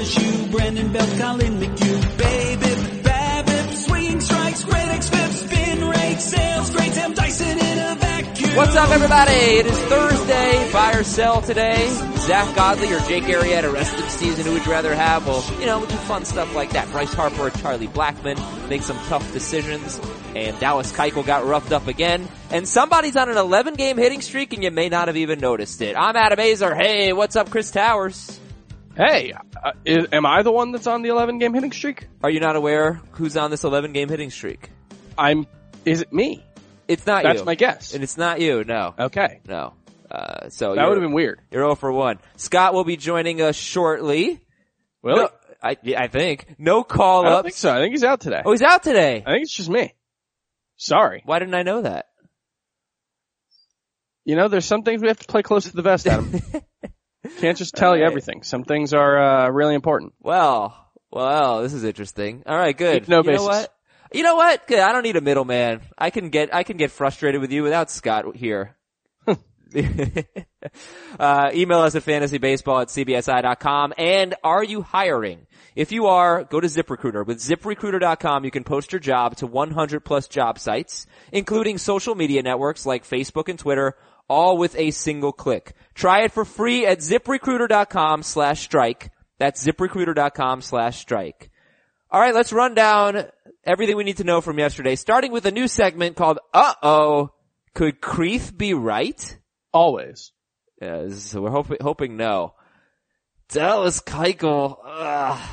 Brandon Collin McHugh, swinging strikes, X-Fip, spin rate, sales, great Sam Dyson in a vacuum. What's up, everybody? It is Thursday. Buy or sell today. Zack Godley or Jake Arrieta, rest of the season, who would you rather have? Well, you know, we do fun stuff like that. Bryce Harper or Charlie Blackmon make some tough decisions. And Dallas Keuchel got roughed up again. And somebody's on an 11 game hitting streak and you may not have even noticed it. I'm Adam Aizer. Hey, what's up, Chris Towers? Hey, uh, is, am I the one that's on the 11 game hitting streak? Are you not aware who's on this 11 game hitting streak? I'm, is it me? It's not That's you. That's my guess. And it's not you, no. Okay. No. Uh, so That would have been weird. You're 0 for 1. Scott will be joining us shortly. Will No. I, I think. No call up. I ups. think so. I think he's out today. Oh, he's out today. I think it's just me. Sorry. Why didn't I know that? You know, there's some things we have to play close to the vest, Adam. Can't just tell you everything. Some things are, uh, really important. Well, well, this is interesting. All right, good. Keep no you know what? You know what? Good. I don't need a middleman. I can get I can get frustrated with you without Scott here. uh, email us at fantasybaseball at cbsi.com. And are you hiring? If you are, go to ZipRecruiter. With ZipRecruiter.com, you can post your job to 100 plus job sites, including social media networks like Facebook and Twitter, all with a single click. Try it for free at ZipRecruiter.com slash strike. That's ZipRecruiter.com slash strike. All right, let's run down everything we need to know from yesterday, starting with a new segment called Uh-oh, could Creeth be right? Always. Yeah, so we're hoping, hoping no. Dallas Keuchel, ugh.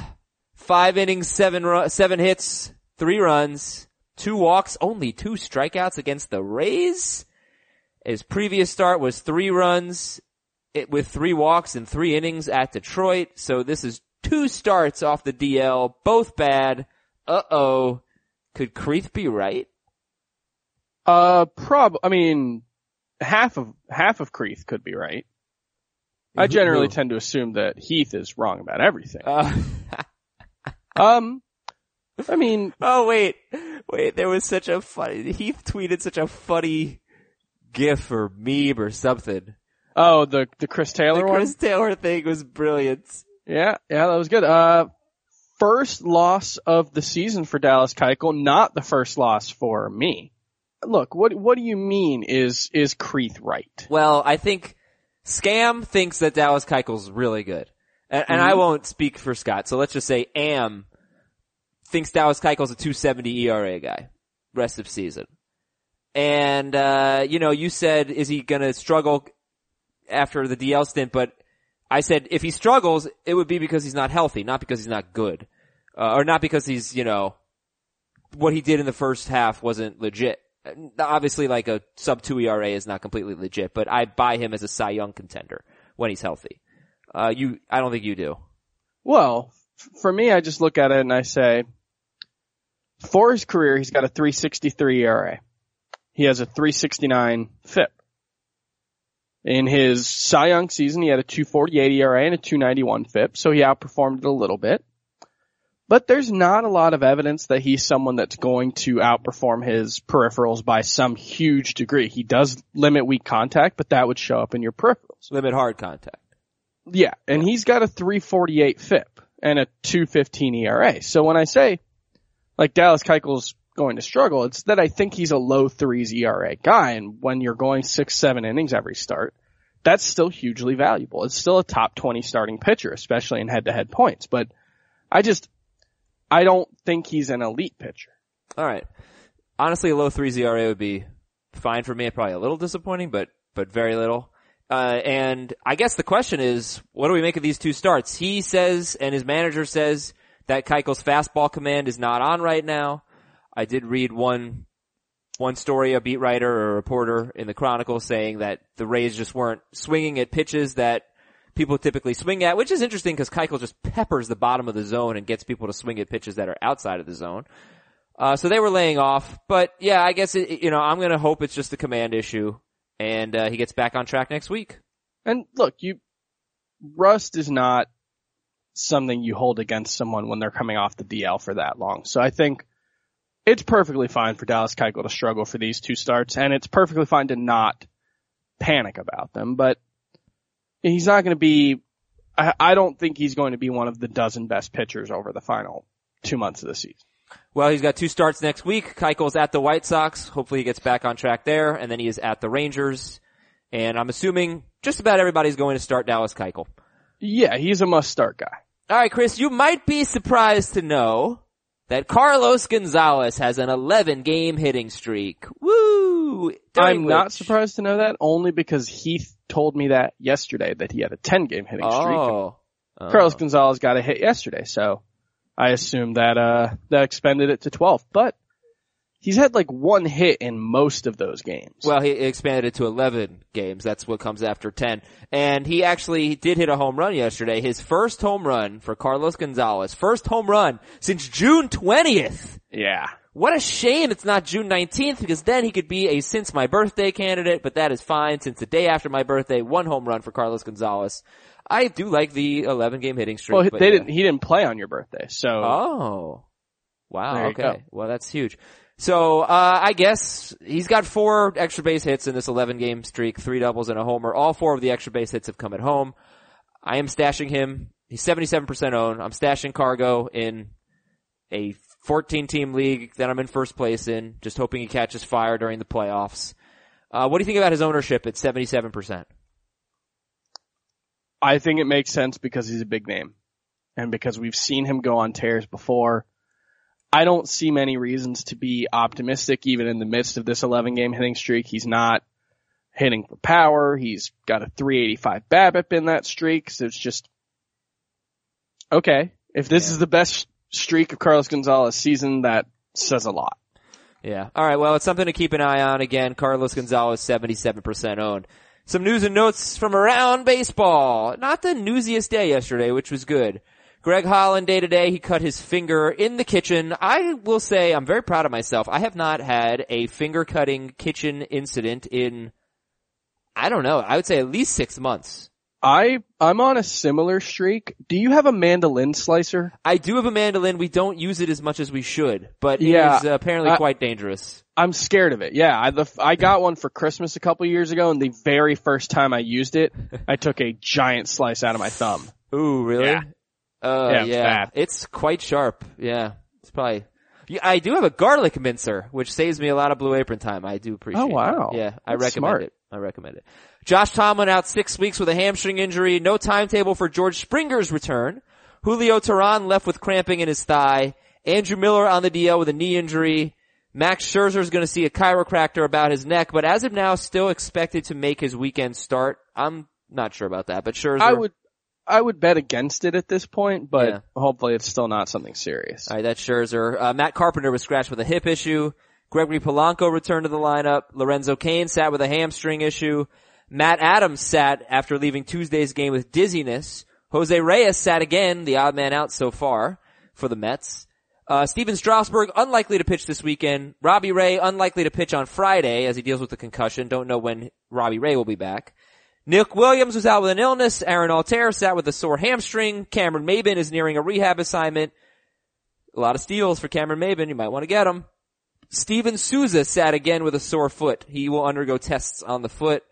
five innings, seven ru- seven hits, three runs, two walks, only two strikeouts against the Rays. His previous start was three runs it, with three walks and three innings at Detroit. So this is two starts off the DL, both bad. Uh oh. Could Creeth be right? Uh, prob, I mean, half of, half of Creeth could be right. I generally tend to assume that Heath is wrong about everything. Uh, Um, I mean, Oh wait, wait. There was such a funny. Heath tweeted such a funny GIF or meme or something. oh, the, the Chris Taylor The one? Chris Taylor thing was brilliant. Yeah, yeah, that was good. Uh, first loss of the season for Dallas Keuchel, not the first loss for me. Look, what what do you mean is is Creeth right? Well, I think Scam thinks that Dallas Keuchel's really good, and, and I won't speak for Scott. So let's just say Am thinks Dallas Keuchel's a 270 ERA guy rest of season. And uh, you know, you said is he going to struggle after the DL stint, but I said if he struggles, it would be because he's not healthy, not because he's not good, uh, or not because he's you know what he did in the first half wasn't legit. Obviously, like a sub two ERA is not completely legit, but I buy him as a Cy Young contender when he's healthy. Uh, you, I don't think you do. Well, for me, I just look at it and I say, for his career, he's got a 363 ERA. He has a 369 FIP. In his Cy Young season, he had a 248 ERA and a 291 FIP, so he outperformed it a little bit. But there's not a lot of evidence that he's someone that's going to outperform his peripherals by some huge degree. He does limit weak contact, but that would show up in your peripherals. Limit hard contact. Yeah, and he's got a 348 FIP and a 215 ERA. So when I say, like Dallas Keuchel's going to struggle, it's that I think he's a low threes ERA guy, and when you're going six, seven innings every start, that's still hugely valuable. It's still a top 20 starting pitcher, especially in head-to-head points. But I just, I don't think he's an elite pitcher. All right. Honestly, a low three ERA would be fine for me. Probably a little disappointing, but but very little. Uh, and I guess the question is, what do we make of these two starts? He says, and his manager says that Keuchel's fastball command is not on right now. I did read one one story, a beat writer or a reporter in the Chronicle saying that the Rays just weren't swinging at pitches that people typically swing at, which is interesting because Keuchel just peppers the bottom of the zone and gets people to swing at pitches that are outside of the zone. Uh, so they were laying off, but yeah, I guess it, you know, I'm gonna hope it's just a command issue and, uh, he gets back on track next week. And look, you, rust is not something you hold against someone when they're coming off the DL for that long. So I think it's perfectly fine for Dallas Keuchel to struggle for these two starts, and it's perfectly fine to not panic about them. But he's not going to be I, I don't think he's going to be one of the dozen best pitchers over the final two months of the season. Well, he's got two starts next week. Keuchel's at the White Sox. Hopefully he gets back on track there. And then he is at the Rangers. And I'm assuming just about everybody's going to start Dallas Keuchel. Yeah, he's a must start guy. All right, Chris, you might be surprised to know that Carlos Gonzalez has an 11 game hitting streak. Woo! I'm not surprised to know that only because Heath told me that yesterday that he had a 10 game hitting streak. Oh. Oh. Carlos Gonzalez got a hit yesterday, so I assume that uh that expended it to 12. But he's had like one hit in most of those games. Well, he expanded it to 11 games. That's what comes after 10. And he actually did hit a home run yesterday. His first home run for Carlos Gonzalez. First home run since June 20th. yeah. What a shame it's not June 19th because then he could be a since my birthday candidate, but that is fine since the day after my birthday, one home run for Carlos Gonzalez. I do like the 11 game hitting streak. Well, they yeah. didn't he didn't play on your birthday. So Oh. Wow, okay. go. Well, that's huge. So, uh, I guess he's got four extra base hits in this 11 game streak, three doubles and a homer. All four of the extra base hits have come at home. I am stashing him. He's 77% owned. I'm stashing Cargo in a 14 team league that I'm in first place in, just hoping he catches fire during the playoffs. Uh, what do you think about his ownership at 77%? I think it makes sense because he's a big name and because we've seen him go on tears before. I don't see many reasons to be optimistic even in the midst of this 11 game hitting streak. He's not hitting for power. He's got a 385 BABIP in that streak. So it's just, okay. If this Yeah. is the best streak of Carlos Gonzalez season, that says a lot. Yeah. All right. Well, it's something to keep an eye on. Again, Carlos Gonzalez, 77% owned. Some news and notes from around baseball. Not the newsiest day yesterday, which was good. Greg Holland day to day, he cut his finger in the kitchen. I will say I'm very proud of myself. I have not had a finger cutting kitchen incident in, I don't know, I would say at least six months. I, I'm on a similar streak. Do you have a mandolin slicer? I do have a mandolin. We don't use it as much as we should, but Yeah. it is uh, apparently I- quite dangerous. I'm scared of it. Yeah, I, the, I got one for Christmas a couple years ago, and the very first time I used it, I took a giant slice out of my thumb. Ooh, really? Yeah. Oh, Yeah, yeah. it's quite sharp. Yeah. It's probably, yeah, I do have a garlic mincer, which saves me a lot of blue apron time. I do appreciate oh, it. Oh, wow. Yeah, I That's recommend smart. it. I recommend it. Josh Tomlin out six weeks with a hamstring injury. No timetable for George Springer's return. Julio Teheran left with cramping in his thigh. Andrew Miller on the DL with a knee injury. Max Scherzer is going to see a chiropractor about his neck, but as of now, still expected to make his weekend start. I'm not sure about that, but Scherzer. I would, I would bet against it at this point, but Yeah. hopefully it's still not something serious. All right, that's Scherzer. Uh, Matt Carpenter was scratched with a hip issue. Gregory Polanco returned to the lineup. Lorenzo Cain sat with a hamstring issue. Matt Adams sat after leaving Tuesday's game with dizziness. Jose Reyes sat again, the odd man out so far for the Mets. Uh, Stephen Strasburg unlikely to pitch this weekend. Robbie Ray unlikely to pitch on Friday as he deals with the concussion. Don't know when Robbie Ray will be back. Nick Williams was out with an illness. Aaron Altherr sat with a sore hamstring. Cameron Maybin is nearing a rehab assignment. A lot of steals for Cameron Maybin. You might want to get him. Steven Souza sat again with a sore foot. He will undergo tests on the foot.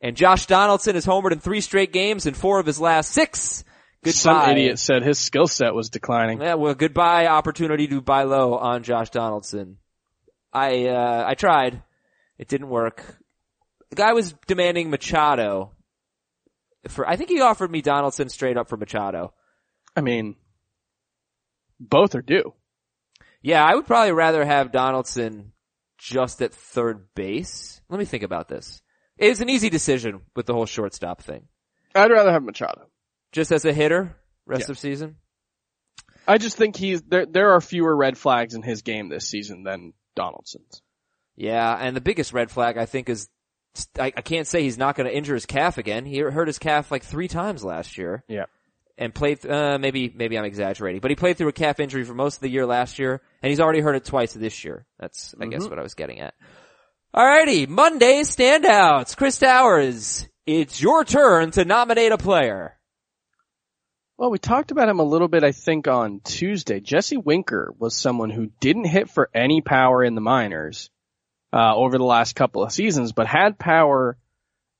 And Josh Donaldson has homered in three straight games in four of his last six. Goodbye. Some idiot said his skill set was declining. Yeah, well, goodbye opportunity to buy low on Josh Donaldson. I, uh, I tried. It didn't work. The guy was demanding Machado. For, I think he offered me Donaldson straight up for Machado. I mean, both are due. Yeah, I would probably rather have Donaldson just at third base. Let me think about this. It's an easy decision with the whole shortstop thing. I'd rather have Machado. Just as a hitter, rest Yeah. of season. I just think he's there. There are fewer red flags in his game this season than Donaldson's. Yeah, and the biggest red flag I think is I, I can't say he's not going to injure his calf again. He hurt his calf like three times last year Yeah. and played. Uh, maybe maybe I'm exaggerating, but he played through a calf injury for most of the year last year, and he's already hurt it twice this year. That's I guess Mhm. what I was getting at. Alrighty, Monday standouts. Chris Towers, it's your turn to nominate a player. Well, we talked about him a little bit, I think, on Tuesday. Jesse Winker was someone who didn't hit for any power in the minors uh, over the last couple of seasons, but had power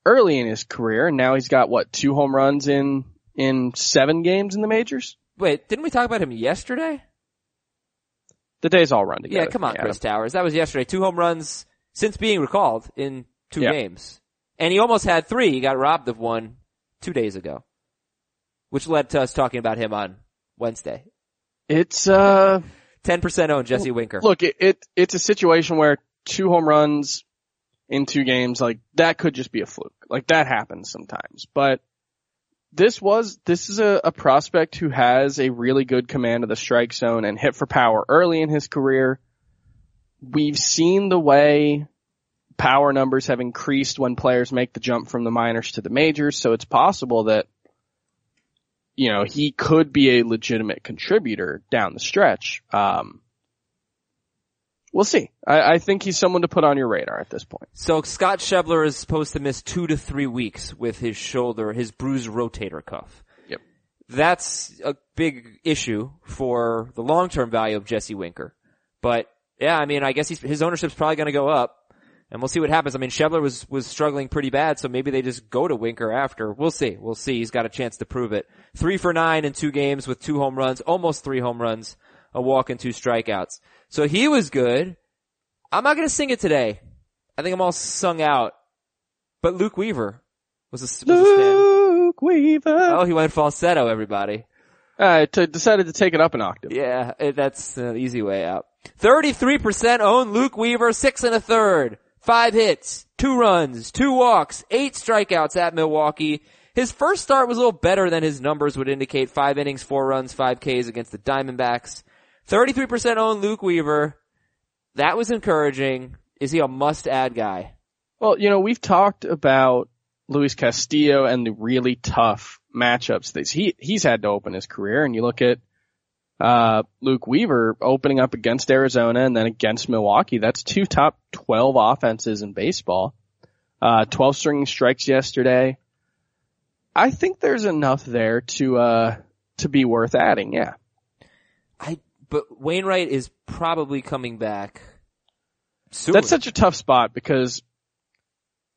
early in his career. And now he's got what two home runs in in seven games in the majors. Wait, didn't we talk about him yesterday? The days all run together. Yeah, come on, Adam. Chris Towers. That was yesterday. Two home runs since being recalled in two Yeah. games. And he almost had three. He got robbed of one two days ago. Which led to us talking about him on Wednesday. It's uh 10% owned Jesse Winker. look, it, it it's a situation where two home runs in two games, like that could just be a fluke. Like that happens sometimes. But this was this is a, a prospect who has a really good command of the strike zone and hit for power early in his career. We've seen the way power numbers have increased when players make the jump from the minors to the majors, so it's possible that you know, he could be a legitimate contributor down the stretch. Um, we'll see. I, I think he's someone to put on your radar at this point. So Scott Schebler is supposed to miss two to three weeks with his shoulder, his bruised rotator cuff. Yep. That's a big issue for the long-term value of Jesse Winker. But yeah, I mean, I guess he's, his ownership's probably going to go up. And we'll see what happens. I mean, Schebler was, was struggling pretty bad, so maybe they just go to Winker after. We'll see. We'll see. He's got a chance to prove it. Three for nine in two games with two home runs, almost three home runs, a walk and two strikeouts. So he was good. I'm not gonna sing it today. I think I'm all sung out. But Luke Weaver was a, was a stand. Luke Weaver. Oh, he went falsetto, everybody. I t- decided to take it up an octave. Yeah, eh, that's the easy way out. 33% own Luke Weaver, six and a third. Five hits, two runs, two walks, eight strikeouts at Milwaukee. His first start was a little better than his numbers would indicate. Five innings, four runs, five Ks against the Diamondbacks. 33% own Luke Weaver. That was encouraging. Is he a must add guy? Well, you know, we've talked about Luis Castillo and the really tough matchups that he he's had to open his career, and you look at uh, Luke Weaver opening up against Arizona and then against Milwaukee. That's two top twelve offenses in baseball. Uh, twelve string strikes yesterday. I think there's enough there to uh to be worth adding. Yeah. I, but Wainwright is probably coming back soon. That's such a tough spot because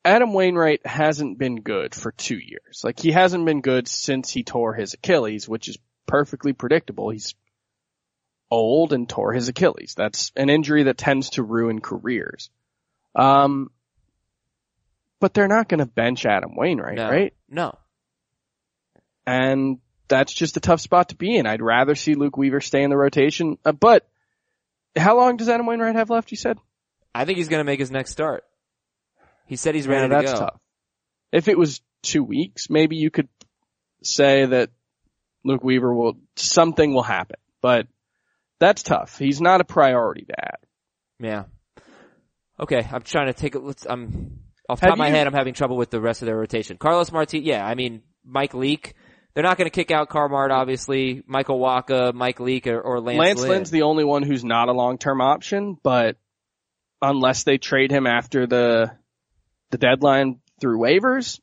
Adam Wainwright hasn't been good for two years. Like he hasn't been good since he tore his Achilles, which is perfectly predictable. He's old and tore his Achilles. That's an injury that tends to ruin careers. Um, but they're not going to bench Adam Wainwright, no, right? No. And that's just a tough spot to be in. I'd rather see Luke Weaver stay in the rotation. Uh, but how long does Adam Wainwright have left? You said. I think he's gonna make his next start. He said he's Yeah, ready to that's go. tough. If it was two weeks, maybe you could say that Luke Weaver will, something will happen, but that's tough. He's not a priority to add. Yeah. Okay, I'm trying to take it. Let's. I'm off Have top of my you- head. I'm having trouble with the rest of their rotation. Carlos Marti. Yeah, I mean Mike Leake. They're not going to kick out Carmart, obviously. Michael Wacha, Mike Leake, or, or Lance, Lance Lynn. Lynn's the only one who's not a long-term option, but unless they trade him after the, the deadline through waivers,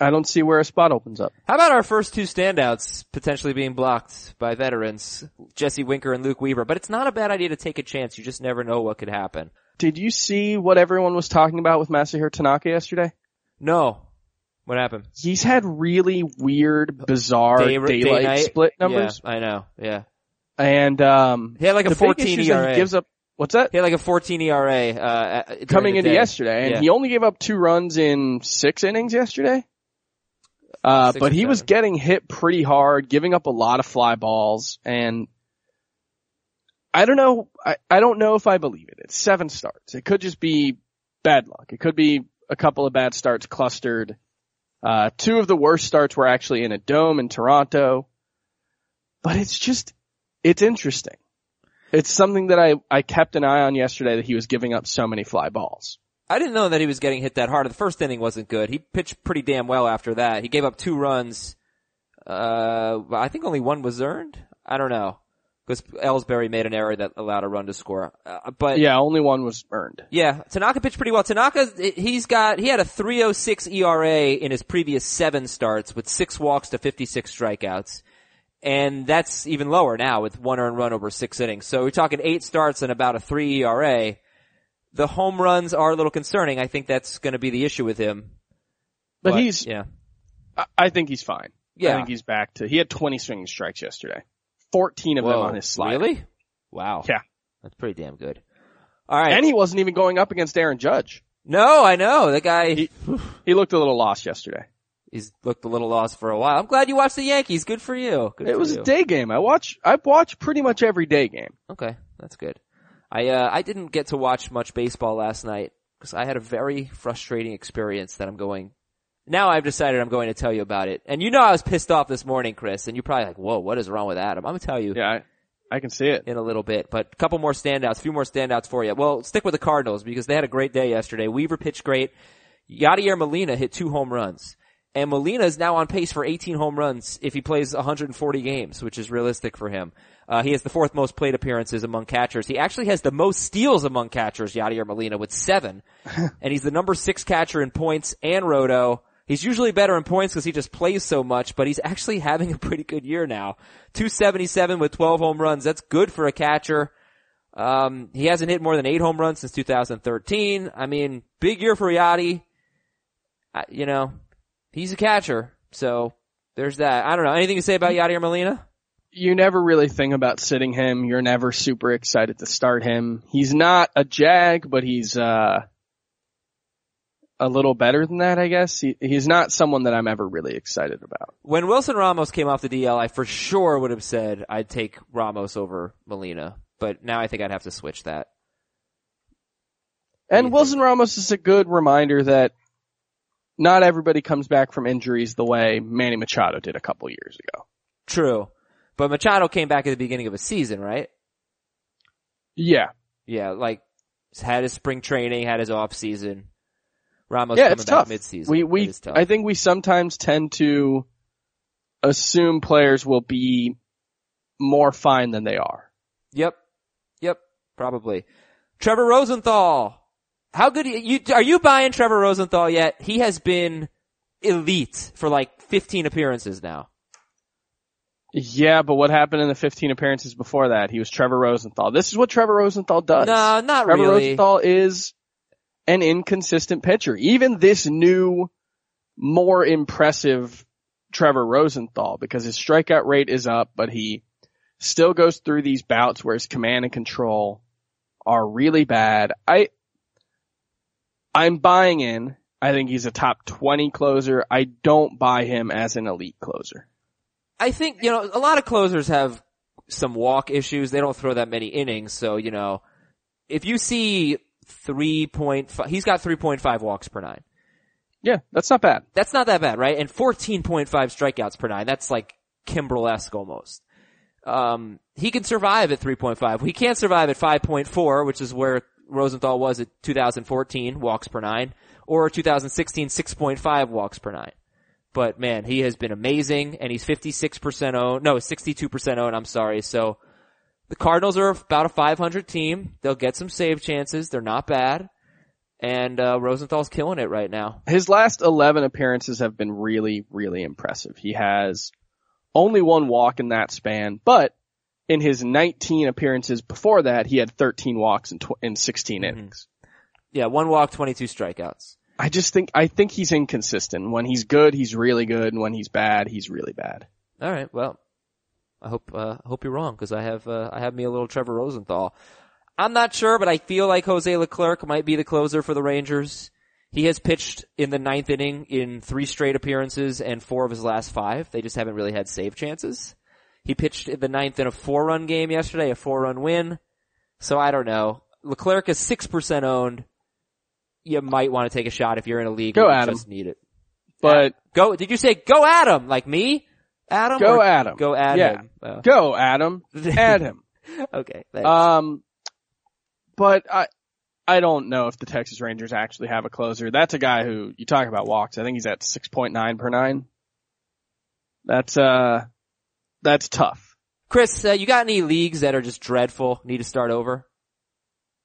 I don't see where a spot opens up. How about our first two standouts potentially being blocked by veterans, Jesse Winker and Luke Weaver? But it's not a bad idea to take a chance. You just never know what could happen. Did you see what everyone was talking about with Masahiro Tanaka yesterday? No. What happened? He's had really weird, bizarre Day- day daylight night? split numbers. Yeah, I know. Yeah. And um He had like a 14 issue is that ERA. he gives up what's that? He had like a 14 ERA uh, Coming into day. yesterday, and Yeah. he only gave up two runs in six innings yesterday. Uh, Six but he was getting hit pretty hard, giving up a lot of fly balls, and I don't know, I, I don't know if I believe it. It's seven starts. It could just be bad luck. It could be a couple of bad starts clustered. Uh, two of the worst starts were actually in a dome in Toronto. But it's just, it's interesting. It's something that I, I kept an eye on yesterday that he was giving up so many fly balls. I didn't know that he was getting hit that hard. The first inning wasn't good. He pitched pretty damn well after that. He gave up two runs. Uh, I think only one was earned. I don't know. Because Ellsbury made an error that allowed a run to score. Uh, but Yeah, only one was earned. Yeah, Tanaka pitched pretty well. Tanaka, he's got, he had a 306 ERA in his previous seven starts with six walks to 56 strikeouts. And that's even lower now with one earned run over six innings. So we're talking eight starts and about a three ERA. The home runs are a little concerning. I think that's going to be the issue with him. But, he's, yeah, I- I think he's fine. Yeah. I think he's back to, he had 20 swinging strikes yesterday. 14 of them on his slider. Really? Wow. Yeah. That's pretty damn good. All right. And he wasn't even going up against Aaron Judge. no, I know. The guy, He- He looked a little lost yesterday. he's looked a little lost for a while. I'm glad you watched the Yankees. Good for you. Good It for was you. a day game. I watch, I watch pretty much every day game. Okay, that's good. I uh, I didn't get to watch much baseball last night because I had a very frustrating experience that I'm going. Now I've decided I'm going to tell you about it. And you know I was pissed off this morning, Chris, and you're probably like, "Whoa, what is wrong with Adam?" I'm gonna tell you Yeah, I, I can see it. in a little bit, but a couple more standouts, a few more standouts for you. Well, stick with the Cardinals because they had a great day yesterday. Weaver pitched great. Yadier Molina hit two home runs. And Molina is now on pace for 18 home runs if he plays 140 games, which is realistic for him. Uh, he has the fourth most plate appearances among catchers. He actually has the most steals among catchers, Yadier Molina, with seven. and he's the number six catcher in points and roto. He's usually better in points because he just plays so much, but he's actually having a pretty good year now. 277 with 12 home runs. That's good for a catcher. Um, he hasn't hit more than eight home runs since 2013. I mean, big year for Yadi. Uh, you know, he's a catcher, so there's that. I don't know. Anything to say about Yadier Molina? You never really think about sitting him. You're never super excited to start him. He's not a jag, but he's, uh, a little better than that, I guess. He, he's not someone that I'm ever really excited about. When Wilson Ramos came off the DL, I for sure would have said I'd take Ramos over Molina, but now I think I'd have to switch that. And Wilson Ramos is a good reminder that not everybody comes back from injuries the way Manny Machado did a couple years ago. True. But Machado came back at the beginning of a season, right? Yeah. Yeah, like had his spring training, had his off season. Ramos yeah, coming it's back tough. mid-season. We, we. I think we sometimes tend to assume players will be more fine than they are. Yep. Yep. Probably. Trevor Rosenthal. How good you, are you buying Trevor Rosenthal yet? He has been elite for like 15 appearances now. Yeah, but what happened in the 15 appearances before that? He was Trevor Rosenthal. This is what Trevor Rosenthal does. No, not Trevor really. Rosenthal is an inconsistent pitcher. Even this new, more impressive Trevor Rosenthal, because his strikeout rate is up, but he still goes through these bouts where his command and control are really bad. I, I'm buying in. I think he's a top 20 closer. I don't buy him as an elite closer. I think, you know, a lot of closers have some walk issues. They don't throw that many innings. So, you know, if you see 3.5, he's got 3.5 walks per nine. Yeah, that's not bad. That's not that bad, right? And 14.5 strikeouts per nine. That's like Kimbrel-esque almost. Um, he can survive at 3.5. He can't survive at 5.4, which is where Rosenthal was at 2014 walks per nine, or 2016 6.5 walks per nine. But man, he has been amazing, and he's 56% owned. No, 62% owned. I'm sorry. So the Cardinals are about a 500 team. They'll get some save chances. They're not bad, and uh, Rosenthal's killing it right now. His last 11 appearances have been really, really impressive. He has only one walk in that span, but in his 19 appearances before that, he had 13 walks in, tw- in 16 innings. Yeah, one walk, 22 strikeouts. I just think, I think he's inconsistent. When he's good, he's really good, and when he's bad, he's really bad. All right. Well, I hope uh, I hope you're wrong because I have uh, I have me a little Trevor Rosenthal. I'm not sure, but I feel like Jose Leclerc might be the closer for the Rangers. He has pitched in the ninth inning in three straight appearances and four of his last five. They just haven't really had save chances. He pitched in the ninth in a four run game yesterday, a four run win. So I don't know. Leclerc is six percent owned. You might want to take a shot if you're in a league Go where you Adam. just need it. But Go. Did you say go Adam like me? Adam. Go Adam. Go Adam. Yeah. Oh. go, Adam. Add him. okay. thanks. Um, but I, I don't know if the Texas Rangers actually have a closer. That's a guy who you talk about walks. I think he's at 6.9 per nine. That's, uh, that's tough. Chris, uh, you got any leagues that are just dreadful? Need to start over?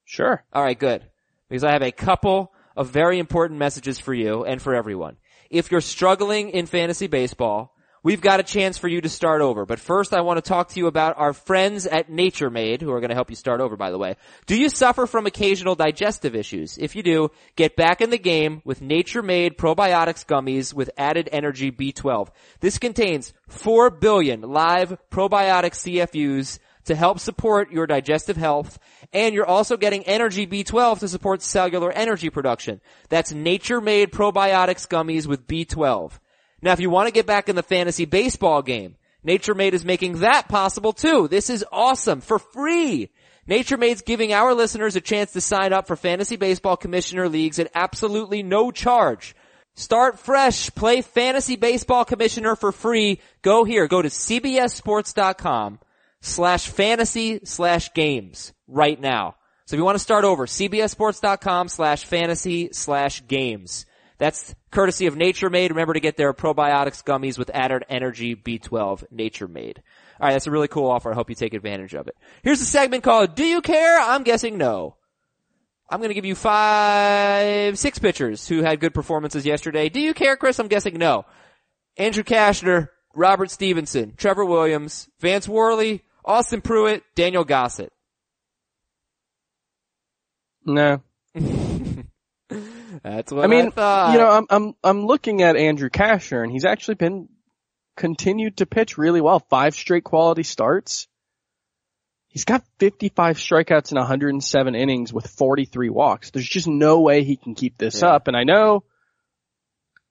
Sure. All right, good. Because I have a couple of very important messages for you and for everyone. If you're struggling in fantasy baseball, we've got a chance for you to start over. But first I want to talk to you about our friends at Nature Made, who are going to help you start over by the way. Do you suffer from occasional digestive issues? If you do, get back in the game with Nature Made probiotics gummies with added energy B12. This contains 4 billion live probiotic CFUs to help support your digestive health, and you're also getting Energy B12 to support cellular energy production. That's nature-made probiotics gummies with B12. Now if you want to get back in the fantasy baseball game, Nature Made is making that possible too. This is awesome for free. Nature Made's giving our listeners a chance to sign up for fantasy baseball commissioner leagues at absolutely no charge. Start fresh. Play fantasy baseball commissioner for free. Go here. Go to cbssports.com slash fantasy slash games right now. So if you want to start over, cbssports.com slash fantasy slash games. That's courtesy of Nature Made. Remember to get their probiotics gummies with added energy B12 Nature Made. Alright, that's a really cool offer. I hope you take advantage of it. Here's a segment called Do You Care? I'm guessing no. I'm gonna give you five, six pitchers who had good performances yesterday. Do you care, Chris? I'm guessing no. Andrew Cashner, Robert Stephenson, Trevor Williams, Vance Worley, Austin Pruitt, Daniel Gossett. No. That's what I mean, thought. you know, I'm I'm I'm looking at Andrew Cashner, and he's actually been continued to pitch really well. Five straight quality starts. He's got 55 strikeouts in 107 innings with 43 walks. There's just no way he can keep this Yeah. up. And I know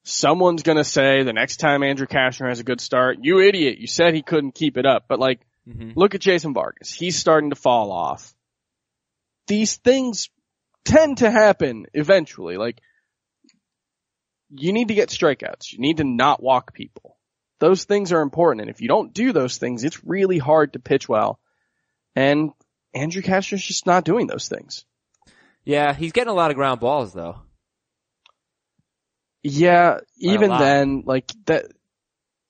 someone's gonna say the next time Andrew Cashner has a good start, you idiot, you said he couldn't keep it up. But like, Mhm. look at Jason Vargas. He's starting to fall off. These things tend to happen eventually. Like, you need to get strikeouts. You need to not walk people. Those things are important. And if you don't do those things, it's really hard to pitch well. And Andrew Cashner's just not doing those things. Yeah, he's getting a lot of ground balls though. Yeah, even then, like that,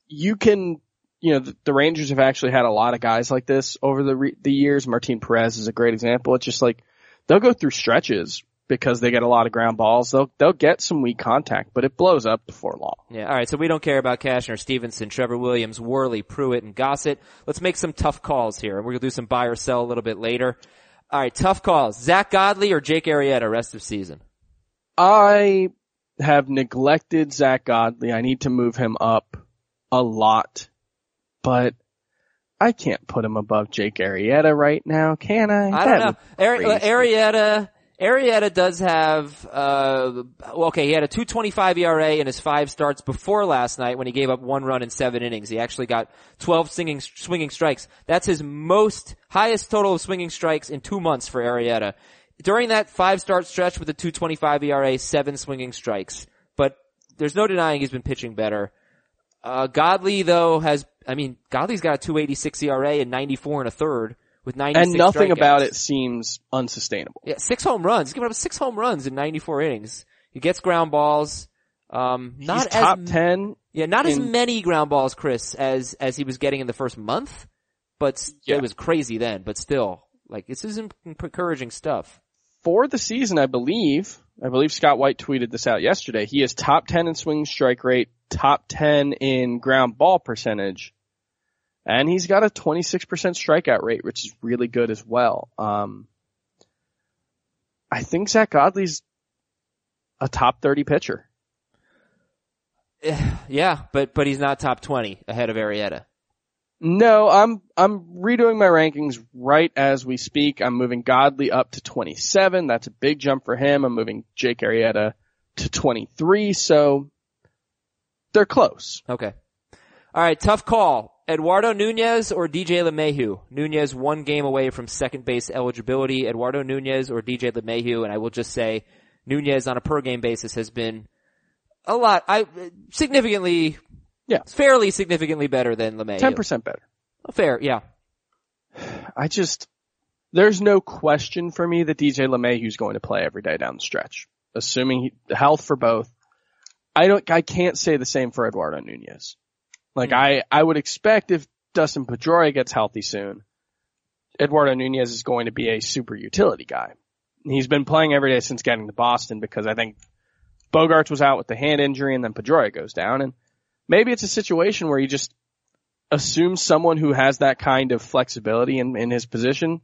you can, you know, the, the Rangers have actually had a lot of guys like this over the re- the years. Martin Perez is a great example. It's just like they'll go through stretches because they get a lot of ground balls. They'll they'll get some weak contact, but it blows up before long. Yeah, alright, so we don't care about Cashner, Stephenson, Trevor Williams, Worley, Pruitt, and Gossett. Let's make some tough calls here. and We're gonna do some buy or sell a little bit later. Alright, tough calls. Zack Godley or Jake Arrieta rest of season? I have neglected Zack Godley. I need to move him up a lot, but I can't put him above Jake Arrieta right now, can I? I That don't know. Ari- Arrieta, Arrieta does have, uh, well, okay, he had a 225 ERA in his five starts before last night when he gave up one run in seven innings. He actually got 12 swinging, swinging strikes. That's his most, highest total of swinging strikes in two months for Arrieta. During that five start stretch with the 225 ERA, seven swinging strikes. But there's no denying he's been pitching better. Uh, Godley though has, I mean, Godley's got a 286 ERA and 94 and a third with 96 and nothing about it seems unsustainable. Yeah, six home runs. He's given up six home runs in 94 innings. He gets ground balls. Um, not He's as top m- ten. Yeah, not as many ground balls, Chris, as as he was getting in the first month. But Yeah. it was crazy then. But still, like this is en- encouraging stuff. For the season, I believe, I believe Scott White tweeted this out yesterday. He is top 10 in swing strike rate, top 10 in ground ball percentage, and he's got a 26% strikeout rate, which is really good as well. Um, I think Zack Godley's a top 30 pitcher. Yeah, but but he's not top 20 ahead of Arrieta. No, I'm I'm redoing my rankings right as we speak. I'm moving Godley up to 27. That's a big jump for him. I'm moving Jake Arrieta to 23. So they're close. Okay. All right, tough call. Eduardo Nunez or DJ LeMahieu? Nunez one game away from second base eligibility. Eduardo Nunez or DJ LeMahieu? And I will just say, Nunez on a per game basis has been a lot, I significantly, Yeah. fairly significantly better than LeMahieu. 10% better. Fair, yeah. I just, there's no question for me that DJ LeMahieu's going to play every day down the stretch, assuming he, health for both. I don't, I can't say the same for Eduardo Nunez. Like Hmm. I, I would expect if Dustin Pedroia gets healthy soon, Eduardo Nunez is going to be a super utility guy. He's been playing every day since getting to Boston because I think Bogaerts was out with the hand injury and then Pedroia goes down and maybe it's a situation where you just assume someone who has that kind of flexibility in, in his position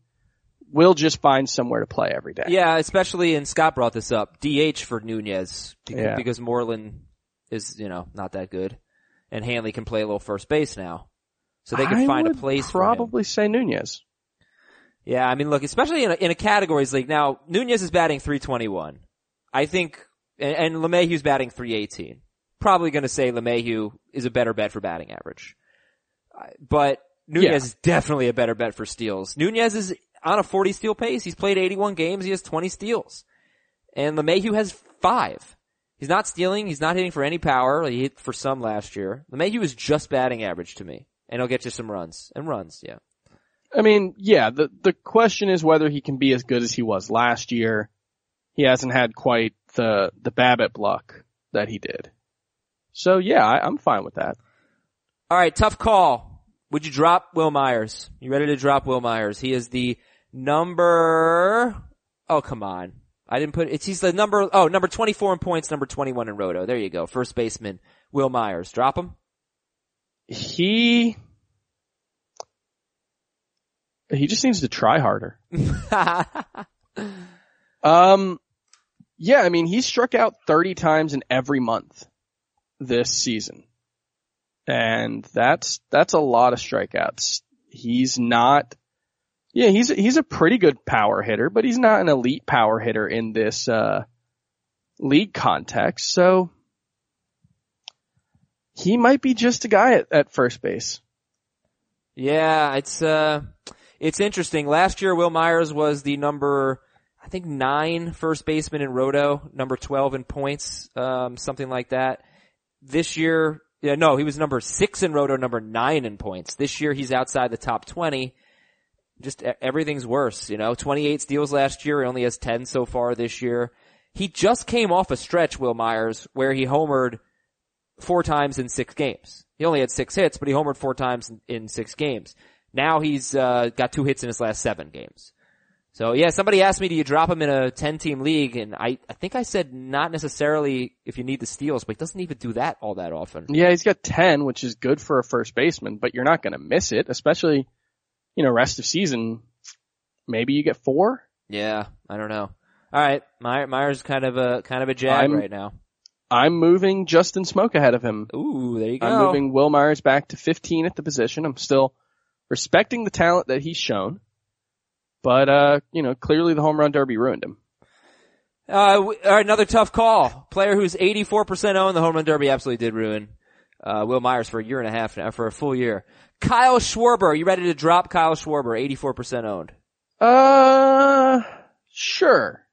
will just find somewhere to play every day. Yeah, especially, and Scott brought this up, DH for Nunez, because, Yeah. because Moreland is, you know, not that good. And Hanley can play a little first base now. So they can I find a place for. Probably say Nunez. Yeah, I mean, look, especially in a, in a categories league. Now, Nunez is batting 321. I think, and, and LeMahieu's batting 318. Probably gonna say LeMahieu is a better bet for batting average. But Nunez Yeah. is definitely a better bet for steals. Nunez is on a 40 steal pace. He's played 81 games. He has 20 steals. And LeMahieu has five. He's not stealing. He's not hitting for any power. He hit for some last year. LeMahieu is just batting average to me. And he'll get you some runs. And runs, yeah. I mean, yeah, the, the question is whether he can be as good as he was last year. He hasn't had quite the, the BABIP luck that he did. So yeah, I, I'm fine with that. All right, tough call. Would you drop Wil Myers? You ready to drop Wil Myers? He is the number. Oh, come on. I didn't put it's he's the number oh number 24 in points, number 21 in roto. There you go. First baseman Wil Myers. Drop him. He, he just needs to try harder. Um, yeah, I mean, he struck out 30 times in every month this season. And that's, that's a lot of strikeouts. He's not, yeah, he's, he's a pretty good power hitter, but he's not an elite power hitter in this, uh, league context. So he might be just a guy at, at first base. Yeah, it's uh it's interesting. Last year Wil Myers was the number I think nine first baseman in Roto, number twelve in points, um, something like that. This year yeah, no, he was number six in Roto, number nine in points. This year he's outside the top twenty. Just everything's worse, you know. Twenty eight steals last year, he only has ten so far this year. He just came off a stretch, Wil Myers, where he homered four times in six games. He only had six hits, but he homered four times in, in six games. Now he's uh, got two hits in his last seven games. So yeah, somebody asked me, do you drop him in a 10 team league? And I, I think I said not necessarily if you need the steals, but he doesn't even do that all that often. Yeah, he's got 10, which is good for a first baseman, but you're not going to miss it, especially, you know, rest of season. Maybe you get four. Yeah, I don't know. All right, Meyer, Myers kind of a kind of a jag I'm- right now. I'm moving Justin Smoak ahead of him. Ooh, there you go. I'm moving Wil Myers back to 15 at the position. I'm still respecting the talent that he's shown, but uh, you know, clearly the home run derby ruined him. Uh, w- all right, another tough call. Player who's 84% owned, the home run derby absolutely did ruin, uh, Wil Myers for a year and a half now, for a full year. Kyle Schwarber, are you ready to drop Kyle Schwarber, 84% owned? Uh, sure.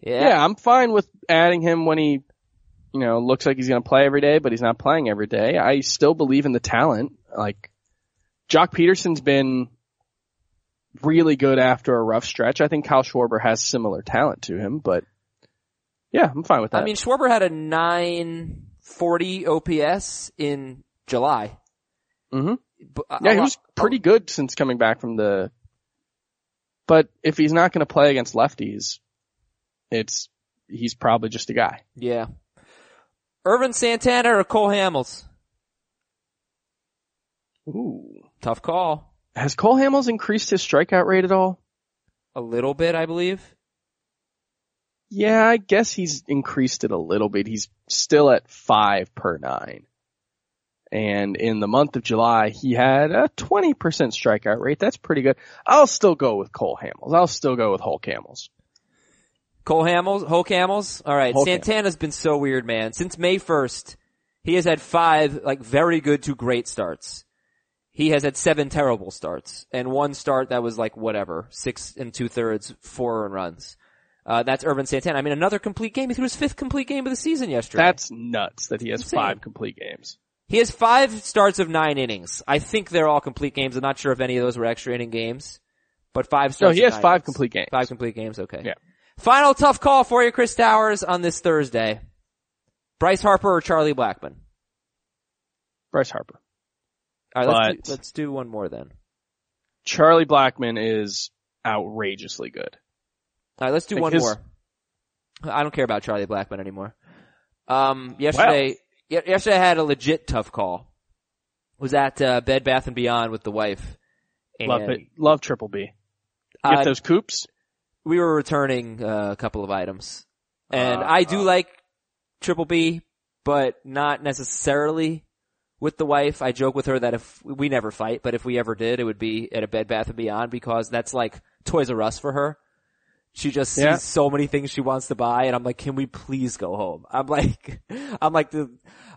Yeah. Yeah, I'm fine with adding him when he, you know, looks like he's going to play every day, but he's not playing every day. I still believe in the talent. Like, Joc Pederson's been really good after a rough stretch. I think Kyle Schwarber has similar talent to him, but yeah, I'm fine with that. I mean, Schwarber had a 940 OPS in July. Mhm. B- a- yeah, he was pretty good since coming back from the, but if he's not going to play against lefties, it's, he's probably just a guy. Yeah. Ervin Santana or Cole Hamels? Ooh. Tough call. Has Cole Hamels increased his strikeout rate at all? A little bit, I believe. Yeah, I guess he's increased it a little bit. He's still at five per nine. And in the month of July, he had a 20% strikeout rate. That's pretty good. I'll still go with Cole Hamels. I'll still go with Hulk Hamels. Cole Hamels, Hulk Hamels. All right, Hulk Santana's been so weird, man. Since May 1st, he has had five like very good to great starts. He has had seven terrible starts and one start that was like whatever, six and two thirds, four runs. Uh, that's Urban Santana. I mean, another complete game. He threw his fifth complete game of the season yesterday. That's nuts that he has Insane. five complete games. He has five starts of nine innings. I think they're all complete games. I'm not sure if any of those were extra inning games, but five starts. No, he has five innings. complete games. Five complete games. Okay. Yeah. Final tough call for you, Chris Towers, on this Thursday. Bryce Harper or Charlie Blackmon? Bryce Harper. All right, let's do, let's do one more then. Charlie Blackmon is outrageously good. All right, let's do Like one his- more. I don't care about Charlie Blackmon anymore. Um, yesterday, Ye- Yesterday I had a legit tough call. Was at uh, Bed Bath and Beyond with the wife. And, Love it. Love Triple B. Get uh, those coops. we were returning uh, a couple of items, and Uh, I do uh. like Triple B, but not necessarily with the wife. I joke with her that if we never fight, but if we ever did, it would be at a Bed Bath and Beyond because that's like Toys R Us for her. She just sees Yeah. so many things she wants to buy, and I'm like, can we please go home? I'm like, I'm like the,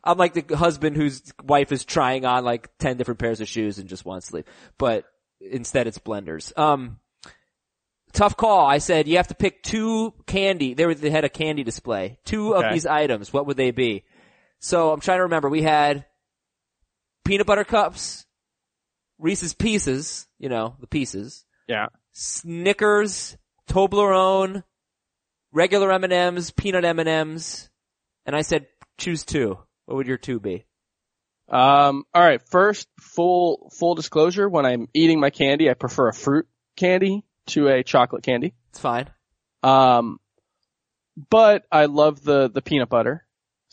I'm like the husband whose wife is trying on like ten different pairs of shoes and just wants to leave, but instead it's blenders. Um, tough call. I said you have to pick two candy. They were they had a candy display. Two of these items. What would they be? So I'm trying to remember. We had peanut butter cups, Reese's Pieces. You know the pieces. Yeah. Snickers, Toblerone, regular M and M's, peanut M and M's, and I said choose two. What would your two be? Um, all right. First, full full disclosure: when I'm eating my candy, I prefer a fruit candy to a chocolate candy. It's fine. Um, but I love the the peanut butter,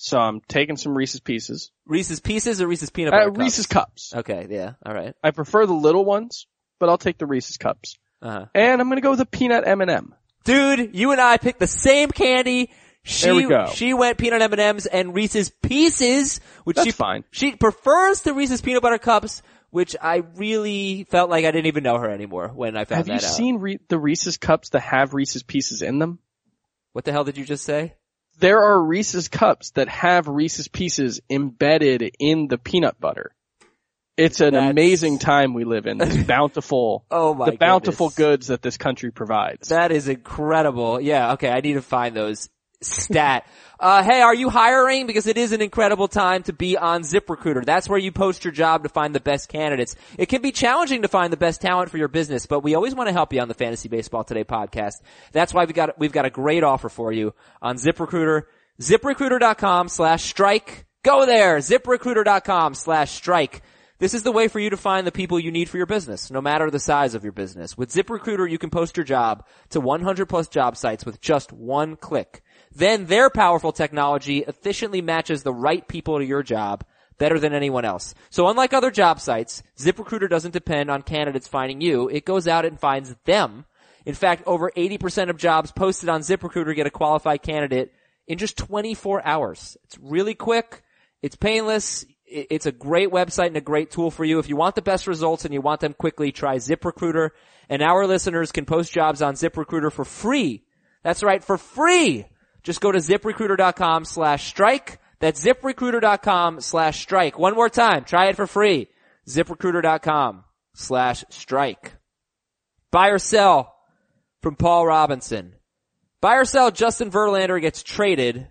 so I'm taking some Reese's Pieces. Reese's Pieces or Reese's peanut butter Uh, cups? Reese's Cups. Okay, yeah, all right. I prefer the little ones, but I'll take the Reese's Cups. Uh-huh. And I'm gonna go with a peanut M&M. Dude, you and I picked the same candy. She, There we go. She went peanut M&Ms and Reese's Pieces, which That's she, fine. she prefers the Reese's peanut butter cups, which I really felt like I didn't even know her anymore when I found Have you that out. seen Re- the Reese's Cups that have Reese's Pieces in them? What the hell did you just say? There are Reese's Cups that have Reese's Pieces embedded in the peanut butter. It's an That's- amazing time we live in. This bountiful, Oh my the bountiful goodness. goods that this country provides. That is incredible. Yeah, okay, I need to find those. Stat. Uh, hey, are you hiring? Because it is an incredible time to be on ZipRecruiter. That's where you post your job to find the best candidates. It can be challenging to find the best talent for your business, but we always want to help you on the Fantasy Baseball Today podcast. That's why we got, we've got a great offer for you on ZipRecruiter. ZipRecruiter.com slash strike. Go there. ZipRecruiter.com slash strike. This is the way for you to find the people you need for your business, no matter the size of your business. With ZipRecruiter, you can post your job to 100 plus job sites with just one click. Then their powerful technology efficiently matches the right people to your job better than anyone else. So unlike other job sites, ZipRecruiter doesn't depend on candidates finding you. It goes out and finds them. In fact, over 80% of jobs posted on ZipRecruiter get a qualified candidate in just 24 hours. It's really quick. It's painless. It's a great website and a great tool for you. If you want the best results and you want them quickly, try ZipRecruiter. And our listeners can post jobs on ZipRecruiter for free. That's right, for free. Just go to ziprecruiter.com slash strike. That's ziprecruiter.com slash strike. One more time. Try it for free. ziprecruiter.com slash strike. Buy or sell from Paul Robinson. Buy or sell Justin Verlander gets traded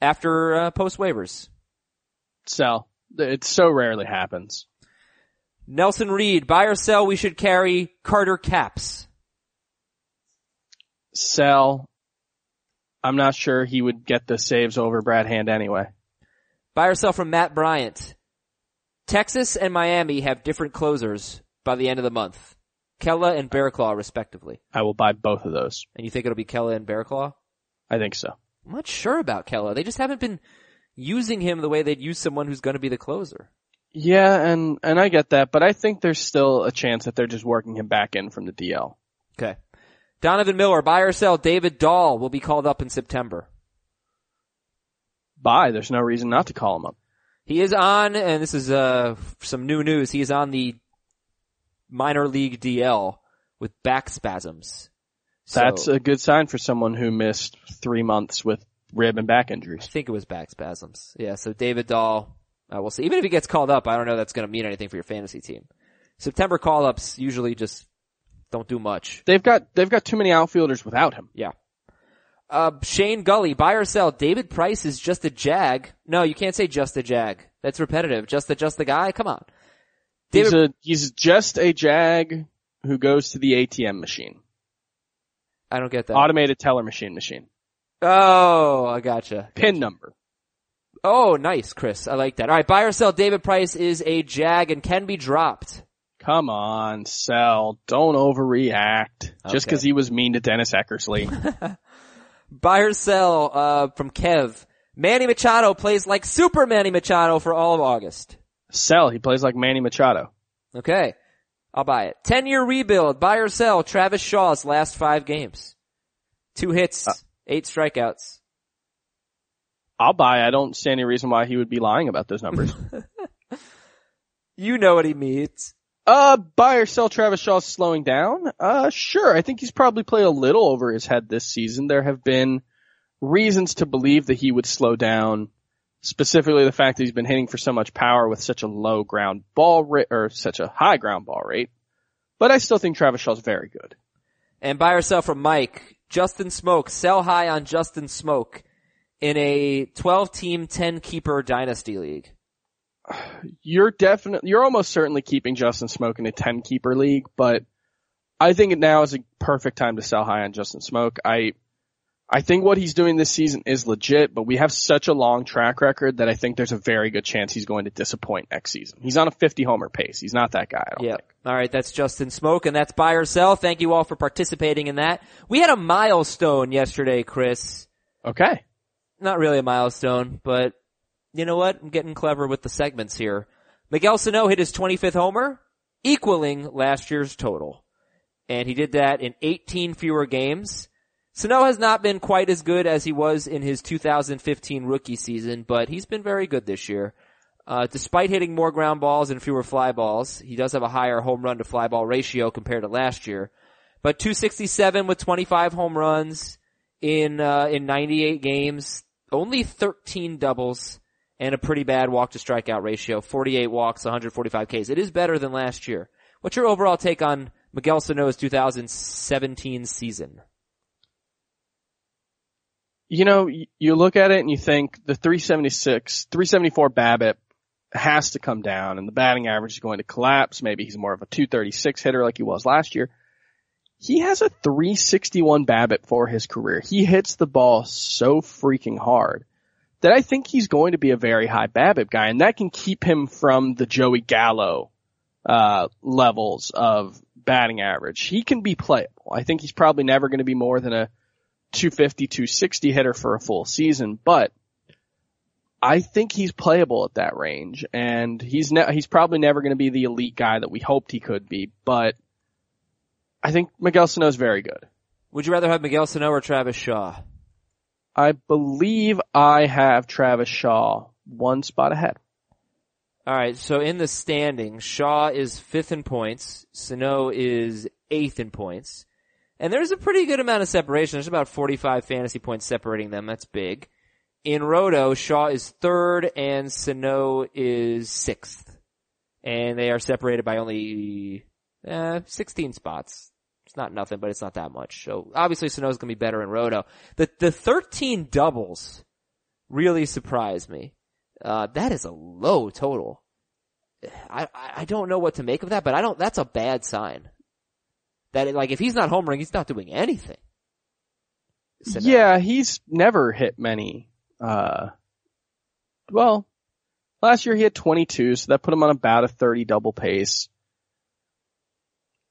after uh, post waivers. Sell. It so rarely happens. Nelson Reed, buy or sell, we should carry Carter Capps. Sell. I'm not sure he would get the saves over Brad Hand anyway. Buy or sell from Matt Bryant. Texas and Miami have different closers by the end of the month. Kela and Barraclough respectively. I will buy both of those. And you think it'll be Kela and Barraclough? I think so. I'm not sure about Kela. They just haven't been using him the way they'd use someone who's going to be the closer. Yeah, and, and I get that, but I think there's still a chance that they're just working him back in from the DL. Okay. Donovan Miller, buy or sell, David Dahl will be called up in September. Buy. There's no reason not to call him up. He is on, and this is uh some new news. He is on the minor league DL with back spasms. So, That's a good sign for someone who missed three months with rib and back injuries. I think it was back spasms. Yeah. So David Dahl, uh, we'll see. Even if he gets called up, I don't know that's going to mean anything for your fantasy team. September call ups usually just don't do much. They've got, they've got too many outfielders without him. Yeah. Uh, Shane Gully, buy or sell. David Price is just a jag. No, you can't say just a jag. That's repetitive. Just the, just the guy. Come on. He's a, he's just a jag who goes to the ATM machine. I don't get that. Automated teller machine machine. Oh, I gotcha. Pin number. Oh, nice, Chris. I like that. All right, buy or sell. David Price is a jag and can be dropped. Come on, sell. Don't overreact. Just cause he was mean to Dennis Eckersley. Buy or sell uh, from Kev. Manny Machado plays like Super Manny Machado for all of August. Sell. He plays like Manny Machado. Okay. I'll buy it. 10 year rebuild, buy or sell, Travis Shaw's last five games. Two hits, Uh, eight strikeouts. I'll buy. I don't see any reason why he would be lying about those numbers. You know what he means. Uh, buy or sell Travis Shaw slowing down? Uh, sure. I think he's probably played a little over his head this season. There have been reasons to believe that he would slow down. Specifically the fact that he's been hitting for so much power with such a low ground ball rate, or such a high ground ball rate. But I still think Travis Shaw's very good. And buy or sell from Mike. Justin Smoak, sell high on Justin Smoak in a 12 team, 10 keeper dynasty league. You're definitely, you're almost certainly keeping Justin Smoak in a 10 keeper league, but I think now is a perfect time to sell high on Justin Smoak. I, I think what he's doing this season is legit, but we have such a long track record that I think there's a very good chance he's going to disappoint next season. He's on a 50 homer pace. He's not that guy. I Yep. think. All right, that's Justin Smoak, and that's buy or sell. Thank you all for participating in that. We had a milestone yesterday, Chris. Okay. Not really a milestone, but you know what? I'm getting clever with the segments here. Miguel Sano hit his 25th homer, equaling last year's total. And he did that in 18 fewer games. Sano has not been quite as good as he was in his 2015 rookie season, but he's been very good this year. Uh, despite hitting more ground balls and fewer fly balls, he does have a higher home run to fly ball ratio compared to last year. But 267 with 25 home runs in, uh, in 98 games, only 13 doubles and a pretty bad walk to strikeout ratio, 48 walks, 145 Ks. It is better than last year. What's your overall take on Miguel Sano's 2017 season? You know, you look at it and you think the 376, 374 BABIP has to come down and the batting average is going to collapse. Maybe he's more of a 236 hitter like he was last year. He has a 361 BABIP for his career. He hits the ball so freaking hard that I think he's going to be a very high BABIP guy and that can keep him from the Joey Gallo, uh, levels of batting average. He can be playable. I think he's probably never going to be more than a 250, 260 hitter for a full season, but I think he's playable at that range and he's ne- he's probably never going to be the elite guy that we hoped he could be, but I think Miguel Sano is very good. Would you rather have Miguel Sano or Travis Shaw? I believe I have Travis Shaw one spot ahead. Alright, so in the standings, Shaw is fifth in points, Sano is eighth in points. And there's a pretty good amount of separation. There's about 45 fantasy points separating them. That's big. In Roto, Shaw is third and Sano is sixth. And they are separated by only, uh, 16 spots. It's not nothing, but it's not that much. So obviously Sano's gonna be better in Roto. The, the 13 doubles really surprised me. Uh, that is a low total. I, I don't know what to make of that, but I don't, that's a bad sign. That, like, if he's not homering, he's not doing anything. Yeah, he's never hit many. Uh, well, last year he had 22, so that put him on about a 30 double pace.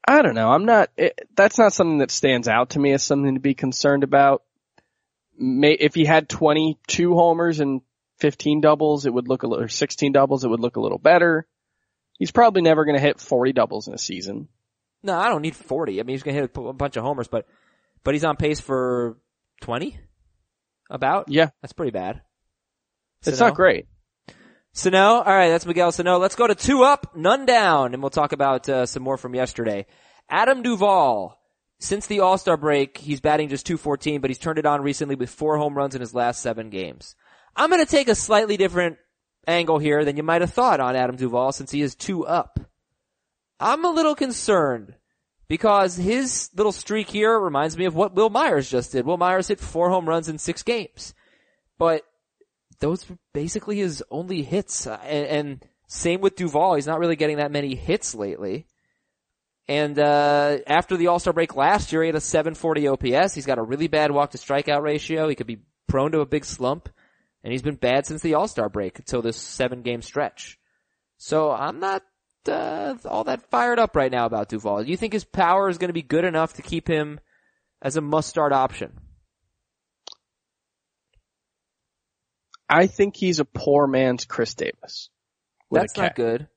I don't know. I'm not. It, that's not something that stands out to me as something to be concerned about. May, if he had 22 homers and 15 doubles, it would look a little, or 16 doubles, it would look a little better. He's probably never going to hit 40 doubles in a season. No, I don't need 40. I mean, he's gonna hit a bunch of homers, but, but he's on pace for 20? About? Yeah, That's pretty bad. it's Sano? not great. Sano, alright, that's Miguel Sano. Let's go to two up, none down, and we'll talk about uh, some more from yesterday. Adam Duvall, since the All-Star break, he's batting just 214, but he's turned it on recently with four home runs in his last seven games. I'm gonna take a slightly different angle here than you might have thought on Adam Duvall since he is two up. I'm a little concerned because his little streak here reminds me of what Wil Myers just did. Wil Myers hit four home runs in six games. But those were basically his only hits. Uh, And, and same with Duvall. He's not really getting that many hits lately. And, uh, after the All-Star break last year, he had a 740 OPS. He's got a really bad walk to strikeout ratio. He could be prone to a big slump. And he's been bad since the All-Star break until this seven game stretch. So I'm not, uh, all that fired up right now about Duvall. Do you think his power is going to be good enough to keep him as a must start option? I think he's a poor man's Chris Davis. with a That's not good.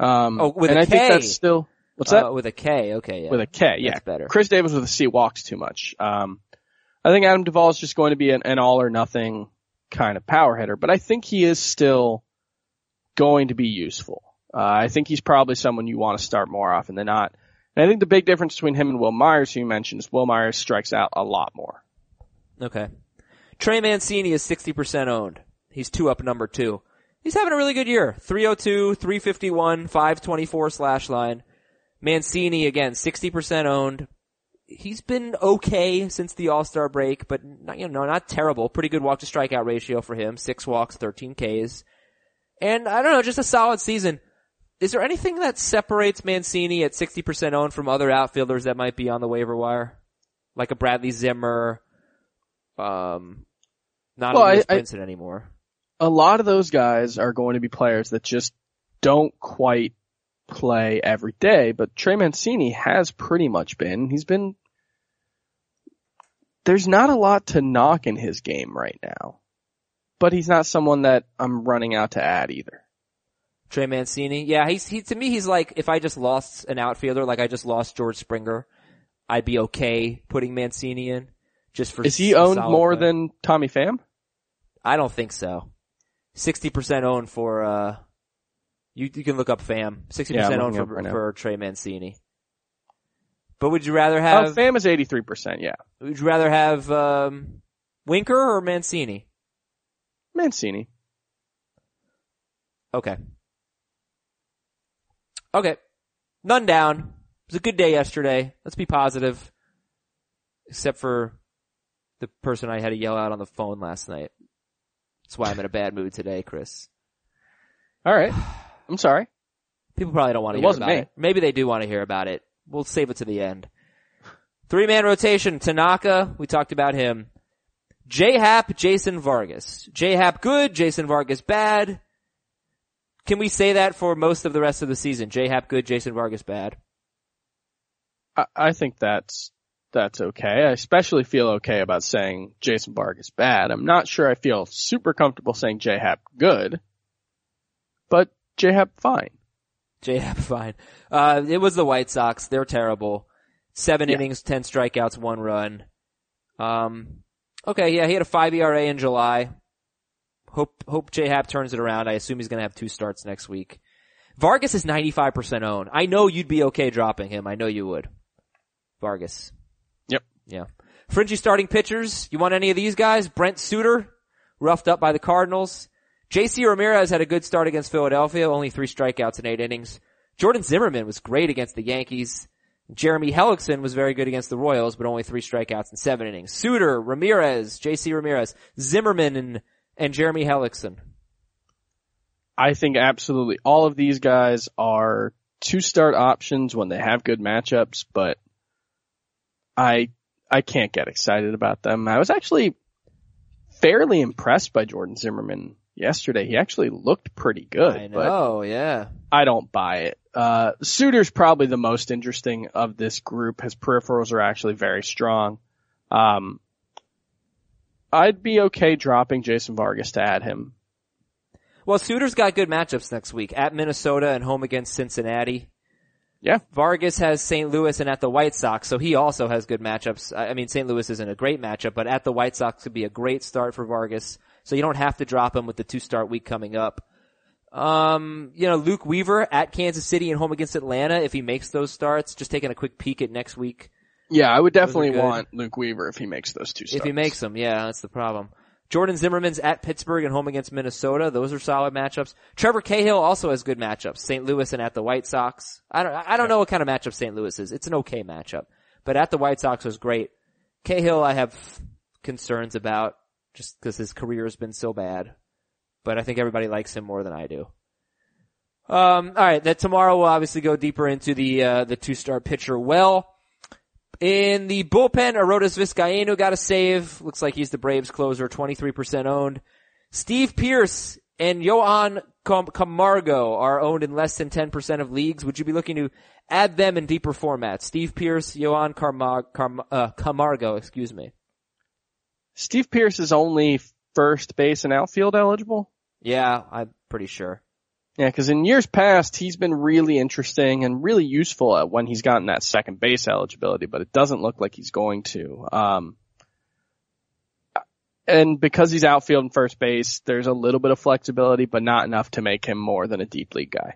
Um, Oh, with and a I think that's still what's that? Uh, with a K. Okay, yeah. with a K, yeah. That's better. Chris Davis with a C walks too much. Um, I think Adam Duvall is just going to be an, an all or nothing kind of power hitter, but I think he is still going to be useful. Uh, I think he's probably someone you want to start more often than not. And I think the big difference between him and Wil Myers, who you mentioned, is Wil Myers strikes out a lot more. Okay. Trey Mancini is 60% owned. He's two up number two. He's having a really good year. 302, 351, 524 slash line. Mancini again, 60% owned. He's been okay since the All-Star break, but not, you know, not terrible. Pretty good walk to strikeout ratio for him. Six walks, 13 Ks. And I don't know, just a solid season. Is there anything that separates Mancini at 60% owned from other outfielders that might be on the waiver wire? Like a Bradley Zimmer, um, not Well, I- I- anymore. A lot of those guys are going to be players that just don't quite play every day, but Trey Mancini has pretty much been. He's been, there's not a lot to knock in his game right now, but he's not someone that I'm running out to add either. Trey Mancini. Yeah, he's, he, to me, he's like, if I just lost an outfielder, like I just lost George Springer, I'd be okay putting Mancini in. Just for Is he owned more play. than Tommy Pham? I don't think so. 60% owned for, uh, you, you can look up Pham. 60% Yeah, owned for, right for Trey Mancini. But would you rather Oh, have, Pham is 83%, yeah. would you rather have, um, Winker or Mancini? Mancini. Okay. Okay. None down. It was a good day yesterday. Let's be positive. Except for the person I had to yell out on the phone last night. That's why I'm in a bad mood today, Chris. Alright. I'm sorry. People probably don't want to It hear wasn't about me. it. Maybe they do want to hear about it. We'll save it to the end. Three man rotation. Tanaka, we talked about him. J Hap, Jason Vargas. J Hap good, Jason Vargas bad. Can we say that for most of the rest of the season? J Hap good, Jason Vargas bad. I, I think that's that's okay. I especially feel okay about saying Jason Vargas bad. I'm not sure I feel super comfortable saying J Hap good, but J Hap fine. J Hap fine. Uh, it was the White Sox. They're terrible. Seven Yeah. innings, ten strikeouts, one run. Um, okay, yeah, he had a five ERA in July. Hope hope J Hap turns it around. I assume he's going to have two starts next week. Vargas is 95% owned. I know you'd be okay dropping him. I know you would. Vargas. Yeah. Fringy starting pitchers. You want any of these guys? Brent Suter, roughed up by the Cardinals. JC Ramirez had a good start against Philadelphia, only three strikeouts in eight innings. Jordan Zimmermann was great against the Yankees. Jeremy Hellickson was very good against the Royals, but only three strikeouts in seven innings. Suter, Ramirez, JC Ramirez, Zimmermann, and, and Jeremy Hellickson. I think absolutely all of these guys are two start options when they have good matchups, but I I can't get excited about them. I was actually fairly impressed by Jordan Zimmermann yesterday. He actually looked pretty good, I know, yeah. I don't buy it. Uh, Suter's probably the most interesting of this group. His peripherals are actually very strong. Um, I'd be okay dropping Jason Vargas to add him. Well, Suter's got good matchups next week at Minnesota and home against Cincinnati. Yeah. Vargas has St. Louis and at the White Sox, so he also has good matchups. I I mean, St. Louis isn't a great matchup, but at the White Sox could be a great start for Vargas. So you don't have to drop him with the two start week coming up. Um, you know, Luke Weaver at Kansas City and home against Atlanta, if he makes those starts, just taking a quick peek at next week. Yeah, I would definitely want Luke Weaver if he makes those two starts. If he makes them, yeah, that's the problem. Jordan Zimmermann's at Pittsburgh and home against Minnesota. Those are solid matchups. Trevor Cahill also has good matchups. St. Louis and at the White Sox. I don't, I don't know what kind of matchup St. Louis is. It's an okay matchup. But at the White Sox was great. Cahill I have concerns about just because his career has been so bad. But I think everybody likes him more than I do. Um, alright, that tomorrow we'll obviously go deeper into the, uh, the two-star pitcher well. In the bullpen, Arodys Vizcaino got a save. Looks like he's the Braves closer, 23% owned. Steve Pearce and Johan Cam- Camargo are owned in less than 10% of leagues. Would you be looking to add them in deeper formats? Steve Pearce, Johan Carma- Carm- uh, Camargo, excuse me. Steve Pearce is only first base and outfield eligible? Yeah, I'm pretty sure. Yeah, because in years past, he's been really interesting and really useful at when he's gotten that second base eligibility, but it doesn't look like he's going to. Um, and because he's outfield and first base, there's a little bit of flexibility, but not enough to make him more than a deep league guy.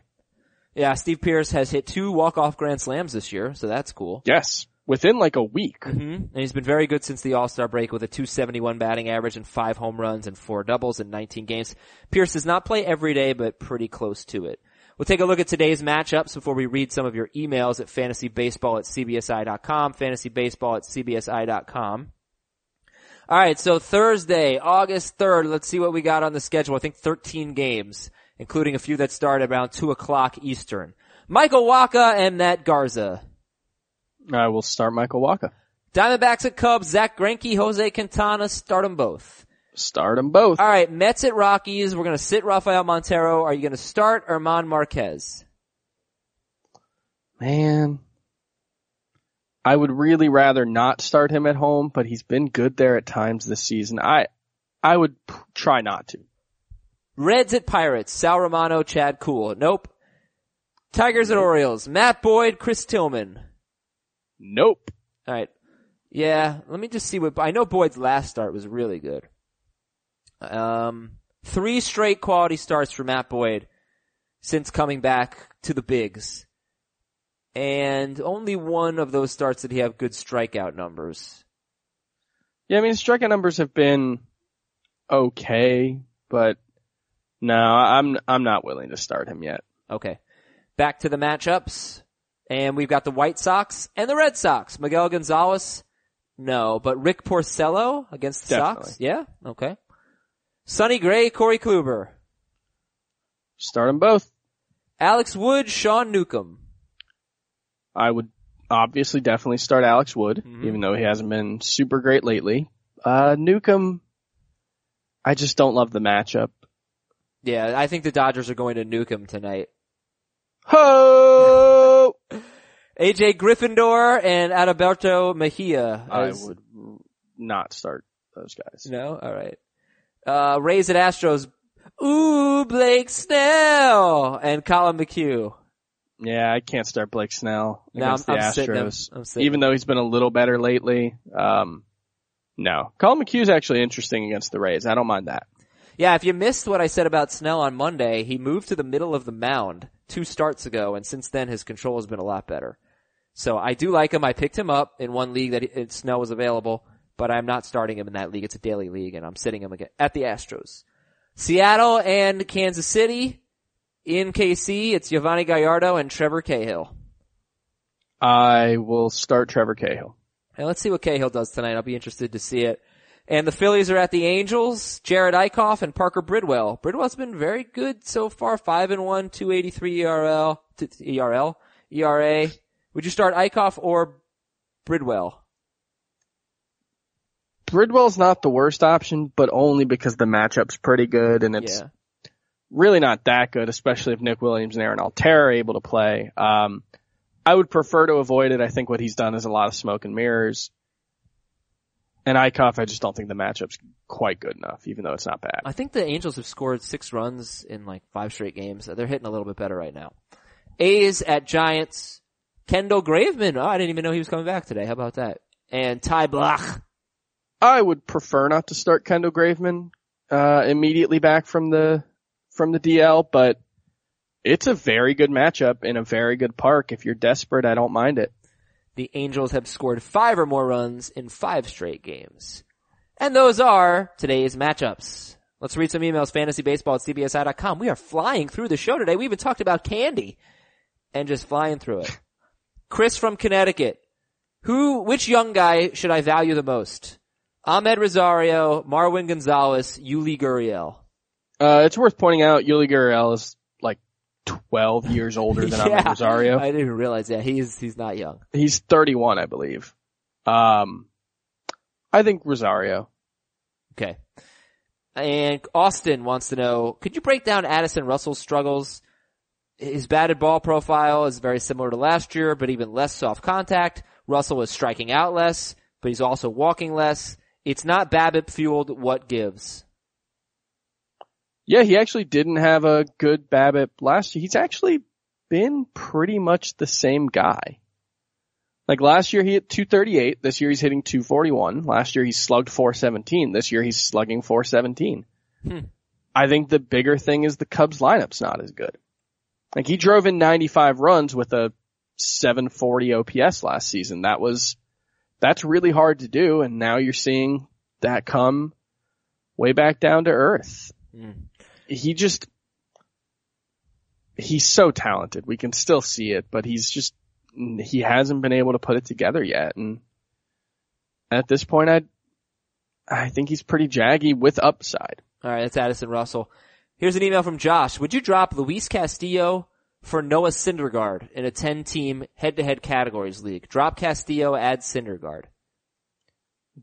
Yeah, Steve Pearce has hit two walk-off grand slams this year, so that's cool. Yes, within like a week. hmm And he's been very good since the All-Star break with a 271 batting average and five home runs and four doubles in 19 games. Pearce does not play every day, but pretty close to it. We'll take a look at today's matchups before we read some of your emails at fantasybaseball at cbsi.com, fantasybaseball at cbsi.com. Alright, so Thursday, August 3rd, let's see what we got on the schedule. I think 13 games, including a few that start around 2 o'clock Eastern. Michael Wacha and Matt Garza. I will start Michael Wacha. Diamondbacks at Cubs, Zack Greinke, Jose Quintana, start them both. Start them both. All right, Mets at Rockies. We're going to sit Rafael Montero. Are you going to start Herman Marquez? Man. I would really rather not start him at home, but he's been good there at times this season. I, I would p- try not to. Reds at Pirates, Sal Romano, Chad Kuhl. Nope. Tigers at Orioles, Matt Boyd, Chris Tillman. Nope. All right. Yeah, let me just see what I know. Boyd's last start was really good. Um, three straight quality starts for Matt Boyd since coming back to the bigs, and only one of those starts did he have good strikeout numbers. Yeah, I mean, strikeout numbers have been okay, but no, I'm, I'm not willing to start him yet. Okay, back to the matchups, and we've got the White Sox and the Red Sox. Miguel Gonzalez, no, but Rick Porcello against the Sox, yeah, okay. Sonny Gray, Corey Kluber. Start them both. Alex Wood, Sean Newcomb. I would obviously definitely start Alex Wood, Mhm. even though he hasn't been super great lately. Uh, Newcomb, I just don't love the matchup. Yeah, I think the Dodgers are going to Newcomb tonight. Ho! AJ Griffin and Adalberto Mejia. I would not start those guys. No? Alright. Uh, Rays at Astros. Ooh, Blake Snell and Collin McHugh. Yeah, I can't start Blake Snell No, against I'm- the I'm. Astros. Sitting Even though he's been a little better lately. Um, no. Collin McHugh's actually interesting against the Rays. I don't mind that. Yeah, if you missed what I said about Snell on Monday, he moved to the middle of the mound two starts ago, and since then his control has been a lot better. So I do like him. I picked him up in one league that Snell was available, but I'm not starting him in that league. It's a daily league, and I'm sitting him again at the Astros. Seattle and Kansas City. In KC, it's Yovani Gallardo and Trevor Cahill. I will start Trevor Cahill. And let's see what Cahill does tonight. I'll be interested to see it. And the Phillies are at the Angels, Jerad Eickhoff and Parker Bridwell. Bridwell's been very good so far, 5 and 1, 283 ERL, ERL, ERA. Would you start Eichhoff or Bridwell? Bridwell's not the worst option, but only because the matchup's pretty good and it's Yeah. really not that good, especially if Nick Williams and Aaron Altherr are able to play. Um, I would prefer to avoid it. I think what he's done is a lot of smoke and mirrors. And Eickhoff, I just don't think the matchup's quite good enough, even though it's not bad. I think the Angels have scored six runs in like five straight games. They're hitting a little bit better right now. A's at Giants. Kendall Graveman. Oh, I didn't even know he was coming back today. How about that? And Ty Blach. I would prefer not to start Kendall Graveman, uh, immediately back from the, from the DL, but it's a very good matchup in a very good park. If you're desperate, I don't mind it. The Angels have scored five or more runs in five straight games. And those are today's matchups. Let's read some emails, fantasybaseball at cbsi.com. We are flying through the show today. We even talked about candy and just flying through it. Chris from Connecticut. Who, which young guy should I value the most? Amed Rosario, Marwin Gonzalez, Yuli Gurriel. Uh, it's worth pointing out Yuli Gurriel is 12 years older than Amed Rosario. I didn't even realize that. He's, he's not young. He's 31, I believe. Um, I think Rosario. Okay. And Austin wants to know, could you break down Addison Russell's struggles? His batted ball profile is very similar to last year, but even less soft contact. Russell is striking out less, but he's also walking less. It's not BABIP fueled. What gives? Yeah, he actually didn't have a good BABIP last year. He's actually been pretty much the same guy. Like last year he hit 238. This year he's hitting 241. Last year he slugged 417. This year he's slugging 417. Hmm. I think the bigger thing is the Cubs lineup's not as good. Like he drove in 95 runs with a 740 OPS last season. That was, that's really hard to do. And now you're seeing that come way back down to earth. Mm. He just, he's so talented. We can still see it, but he's just, he hasn't been able to put it together yet. And at this point, I, I think he's pretty jaggy with upside. All right, that's Addison Russell. Here's an email from Josh. Would you drop Luis Castillo for Noah Syndergaard in a 10 team head to head categories league? Drop Castillo, add Syndergaard.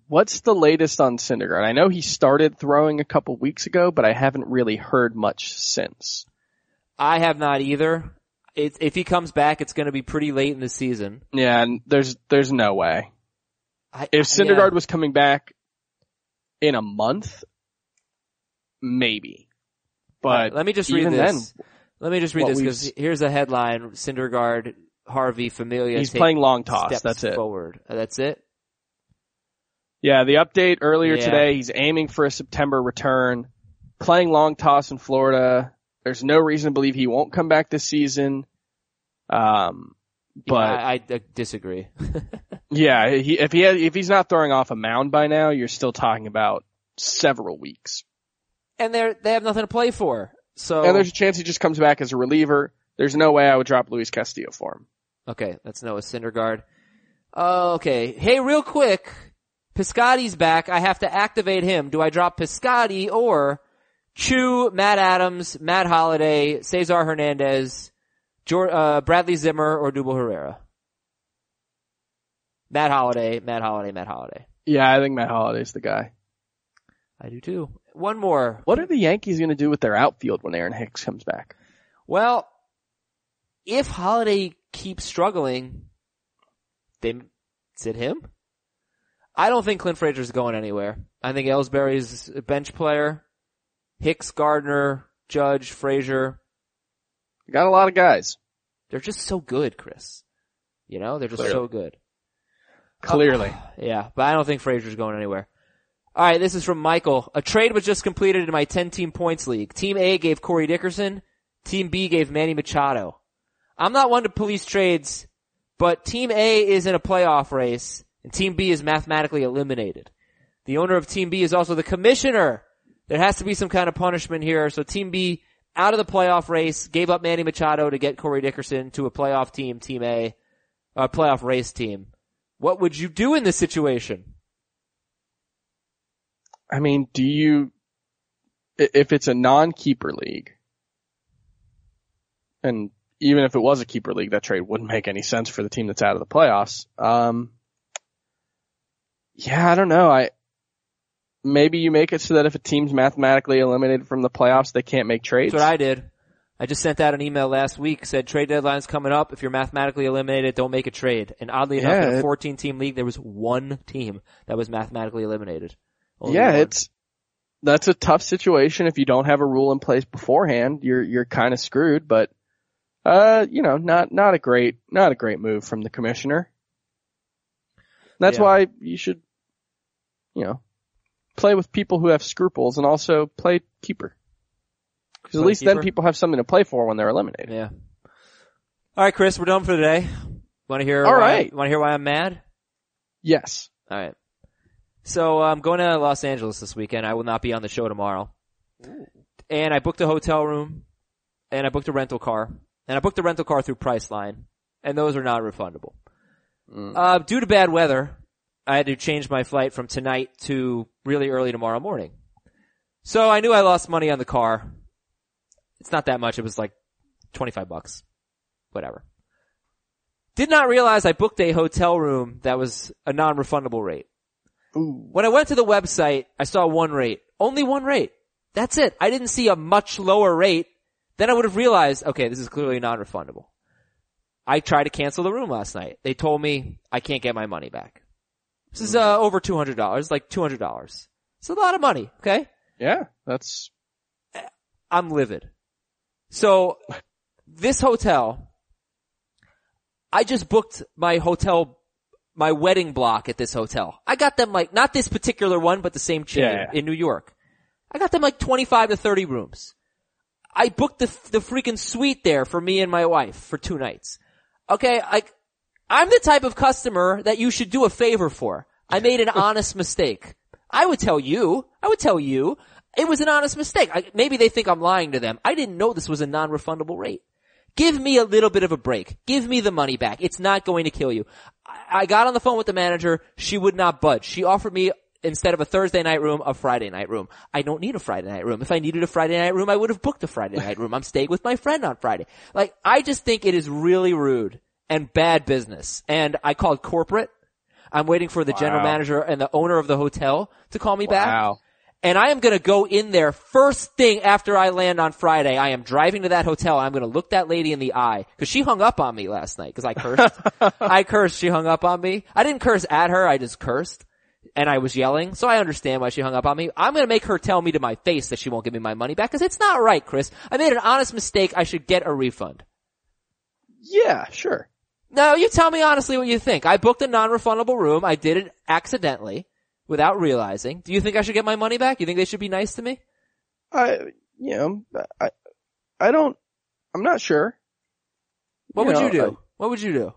What's the latest on Syndergaard? I know he started throwing a couple weeks ago, but I haven't really heard much since. I have not either. It, if he comes back, it's going to be pretty late in the season. Yeah, and there's there's no way. I, If Syndergaard yeah. was coming back in a month, maybe. But let me just read this. then, let me just read this because here's a headline: Syndergaard, Harvey, Familia. he's playing long toss. That's it. Forward. That's it. Yeah, the update earlier Yeah. today, he's aiming for a September return, playing long toss in Florida. There's no reason to believe he won't come back this season. Um, but yeah, I, I disagree. yeah, he, if he had, if he's not throwing off a mound by now, you're still talking about several weeks. and they're they have nothing to play for. So And there's a chance he just comes back as a reliever. There's no way I would drop Luis Castillo for him. Okay, that's Noah Syndergaard. Uh, okay. Hey, real quick. Piscotty's back. I have to activate him. Do I drop Piscotty or Chu, Matt Adams, Matt Holliday, Cesar Hernandez, Jor- uh, Bradley Zimmer, or Odubel Herrera? Matt Holliday, Matt Holliday, Matt Holliday. Yeah, I think Matt Holliday's the guy. I do too. One more. What are the Yankees going to do with their outfield when Aaron Hicks comes back? Well, if Holliday keeps struggling, they sit him. I don't think Clint Frazier's going anywhere. I think Ellsbury's a bench player. Hicks, Gardner, Judge, Frazier. Got a lot of guys. They're just so good, Chris. You know, they're just Clearly. so good. Clearly. Uh, yeah, but I don't think Frazier's going anywhere. All right, this is from Michael. A trade was just completed in my 10-team points league. Team A gave Corey Dickerson. Team B gave Manny Machado. I'm not one to police trades, but Team A is in a playoff race, and Team B is mathematically eliminated. The owner of Team B is also the commissioner. There has to be some kind of punishment here. So Team B out of the playoff race, gave up Manny Machado to get Corey Dickerson to a playoff team, Team A, a playoff race team. What would you do in this situation? I mean, do you, if it's a non-keeper league, and even if it was a keeper league, that trade wouldn't make any sense for the team that's out of the playoffs. Um, yeah, I don't know. I, maybe you make it so that if a team's mathematically eliminated from the playoffs, they can't make trades. That's what I did. I just sent out an email last week, said trade deadline's coming up. If you're mathematically eliminated, don't make a trade. And oddly enough, in a 14 team league, there was one team that was mathematically eliminated. Only yeah, one. it's, that's a tough situation. If you don't have a rule in place beforehand, you're, you're kind of screwed, but, uh, you know, not, not a great, not a great move from the commissioner. That's Yeah. why you should, you know, play with people who have scruples and also play keeper. Because at least then people have something to play for when they're eliminated. Yeah. All right, Chris, we're done for today. Want to hear? All why, right. Want to hear why I'm mad? Yes. All right. So I'm going to Los Angeles this weekend. I will not be on the show tomorrow. And I booked a hotel room, and I booked a rental car, and I booked a rental car through Priceline, and those are not refundable. Mm. Uh, due to bad weather, I had to change my flight from tonight to really early tomorrow morning. So I knew I lost money on the car. It's not that much. It was like 25 bucks. Whatever. Did not realize I booked a hotel room that was a non-refundable rate. Ooh. When I went to the website, I saw one rate. Only one rate. That's it. I didn't see a much lower rate. Then I would have realized, okay, this is clearly non-refundable. I tried to cancel the room last night. They told me I can't get my money back. This is uh, over $200, like $200. It's a lot of money, okay? Yeah, that's, I'm livid. So this hotel, I just booked my hotel, my wedding block at this hotel. I got them like, not this particular one, but the same chain Yeah. in New York. I got them like 25 to 30 rooms. I booked the, the freaking suite there for me and my wife for two nights. Okay, like, I'm the type of customer that you should do a favor for. I made an honest mistake. I would tell you, I would tell you, it was an honest mistake. I, maybe they think I'm lying to them. I didn't know this was a non-refundable rate. Give me a little bit of a break. Give me the money back. It's not going to kill you. I, I got on the phone with the manager. She would not budge. She offered me instead of a Thursday night room, a Friday night room. I don't need a Friday night room. If I needed a Friday night room, I would have booked a Friday night room. I'm staying with my friend on Friday. Like, I just think it is really rude and bad business. And I called corporate. I'm waiting for the general manager and the owner of the hotel to call me back. And I am gonna go in there first thing after I land on Friday. I am driving to that hotel. I'm gonna look that lady in the eye. Cause she hung up on me last night cause I cursed. I cursed. She hung up on me. I didn't curse at her. I just cursed. And I was yelling. So I understand why she hung up on me. I'm gonna make her tell me to my face that she won't give me my money back cause it's not right, Chris. I made an honest mistake. I should get a refund. Yeah, sure. No, you tell me honestly what you think. I booked a non-refundable room. I did it accidentally without realizing. Do you think I should get my money back? You think they should be nice to me? I, you know, I, I don't, I'm not sure. What You would know, you do? I- what would you do?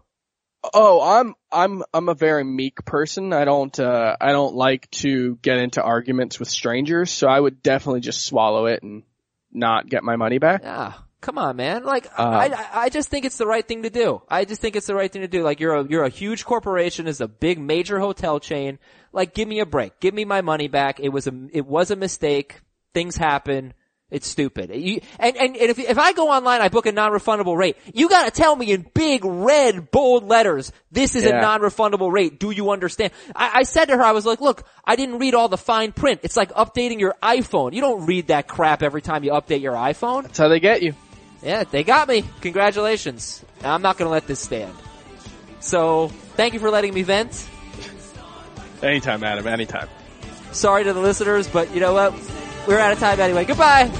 Oh, I'm, I'm, I'm a very meek person. I don't, uh, I don't like to get into arguments with strangers, so I would definitely just swallow it and not get my money back. Yeah. Come on, man. Like, Uh, I, I- I just think it's the right thing to do. I just think it's the right thing to do. Like, you're a, you're a huge corporation, is a big major hotel chain. Like, give me a break. Give me my money back. It was a, it was a mistake. Things happen. It's stupid. You, and, and, and if, if I go online, I book a non-refundable rate, you gotta tell me in big red bold letters, this is a non-refundable rate. Do you understand? I, I said to her, I was like, look, I didn't read all the fine print. It's like updating your iPhone. You don't read that crap every time you update your iPhone. That's how they get you. Yeah, they got me. Congratulations. I'm not gonna let this stand. So, thank you for letting me vent. Anytime, Adam, anytime. Sorry to the listeners, but you know what? We're out of time anyway. Goodbye!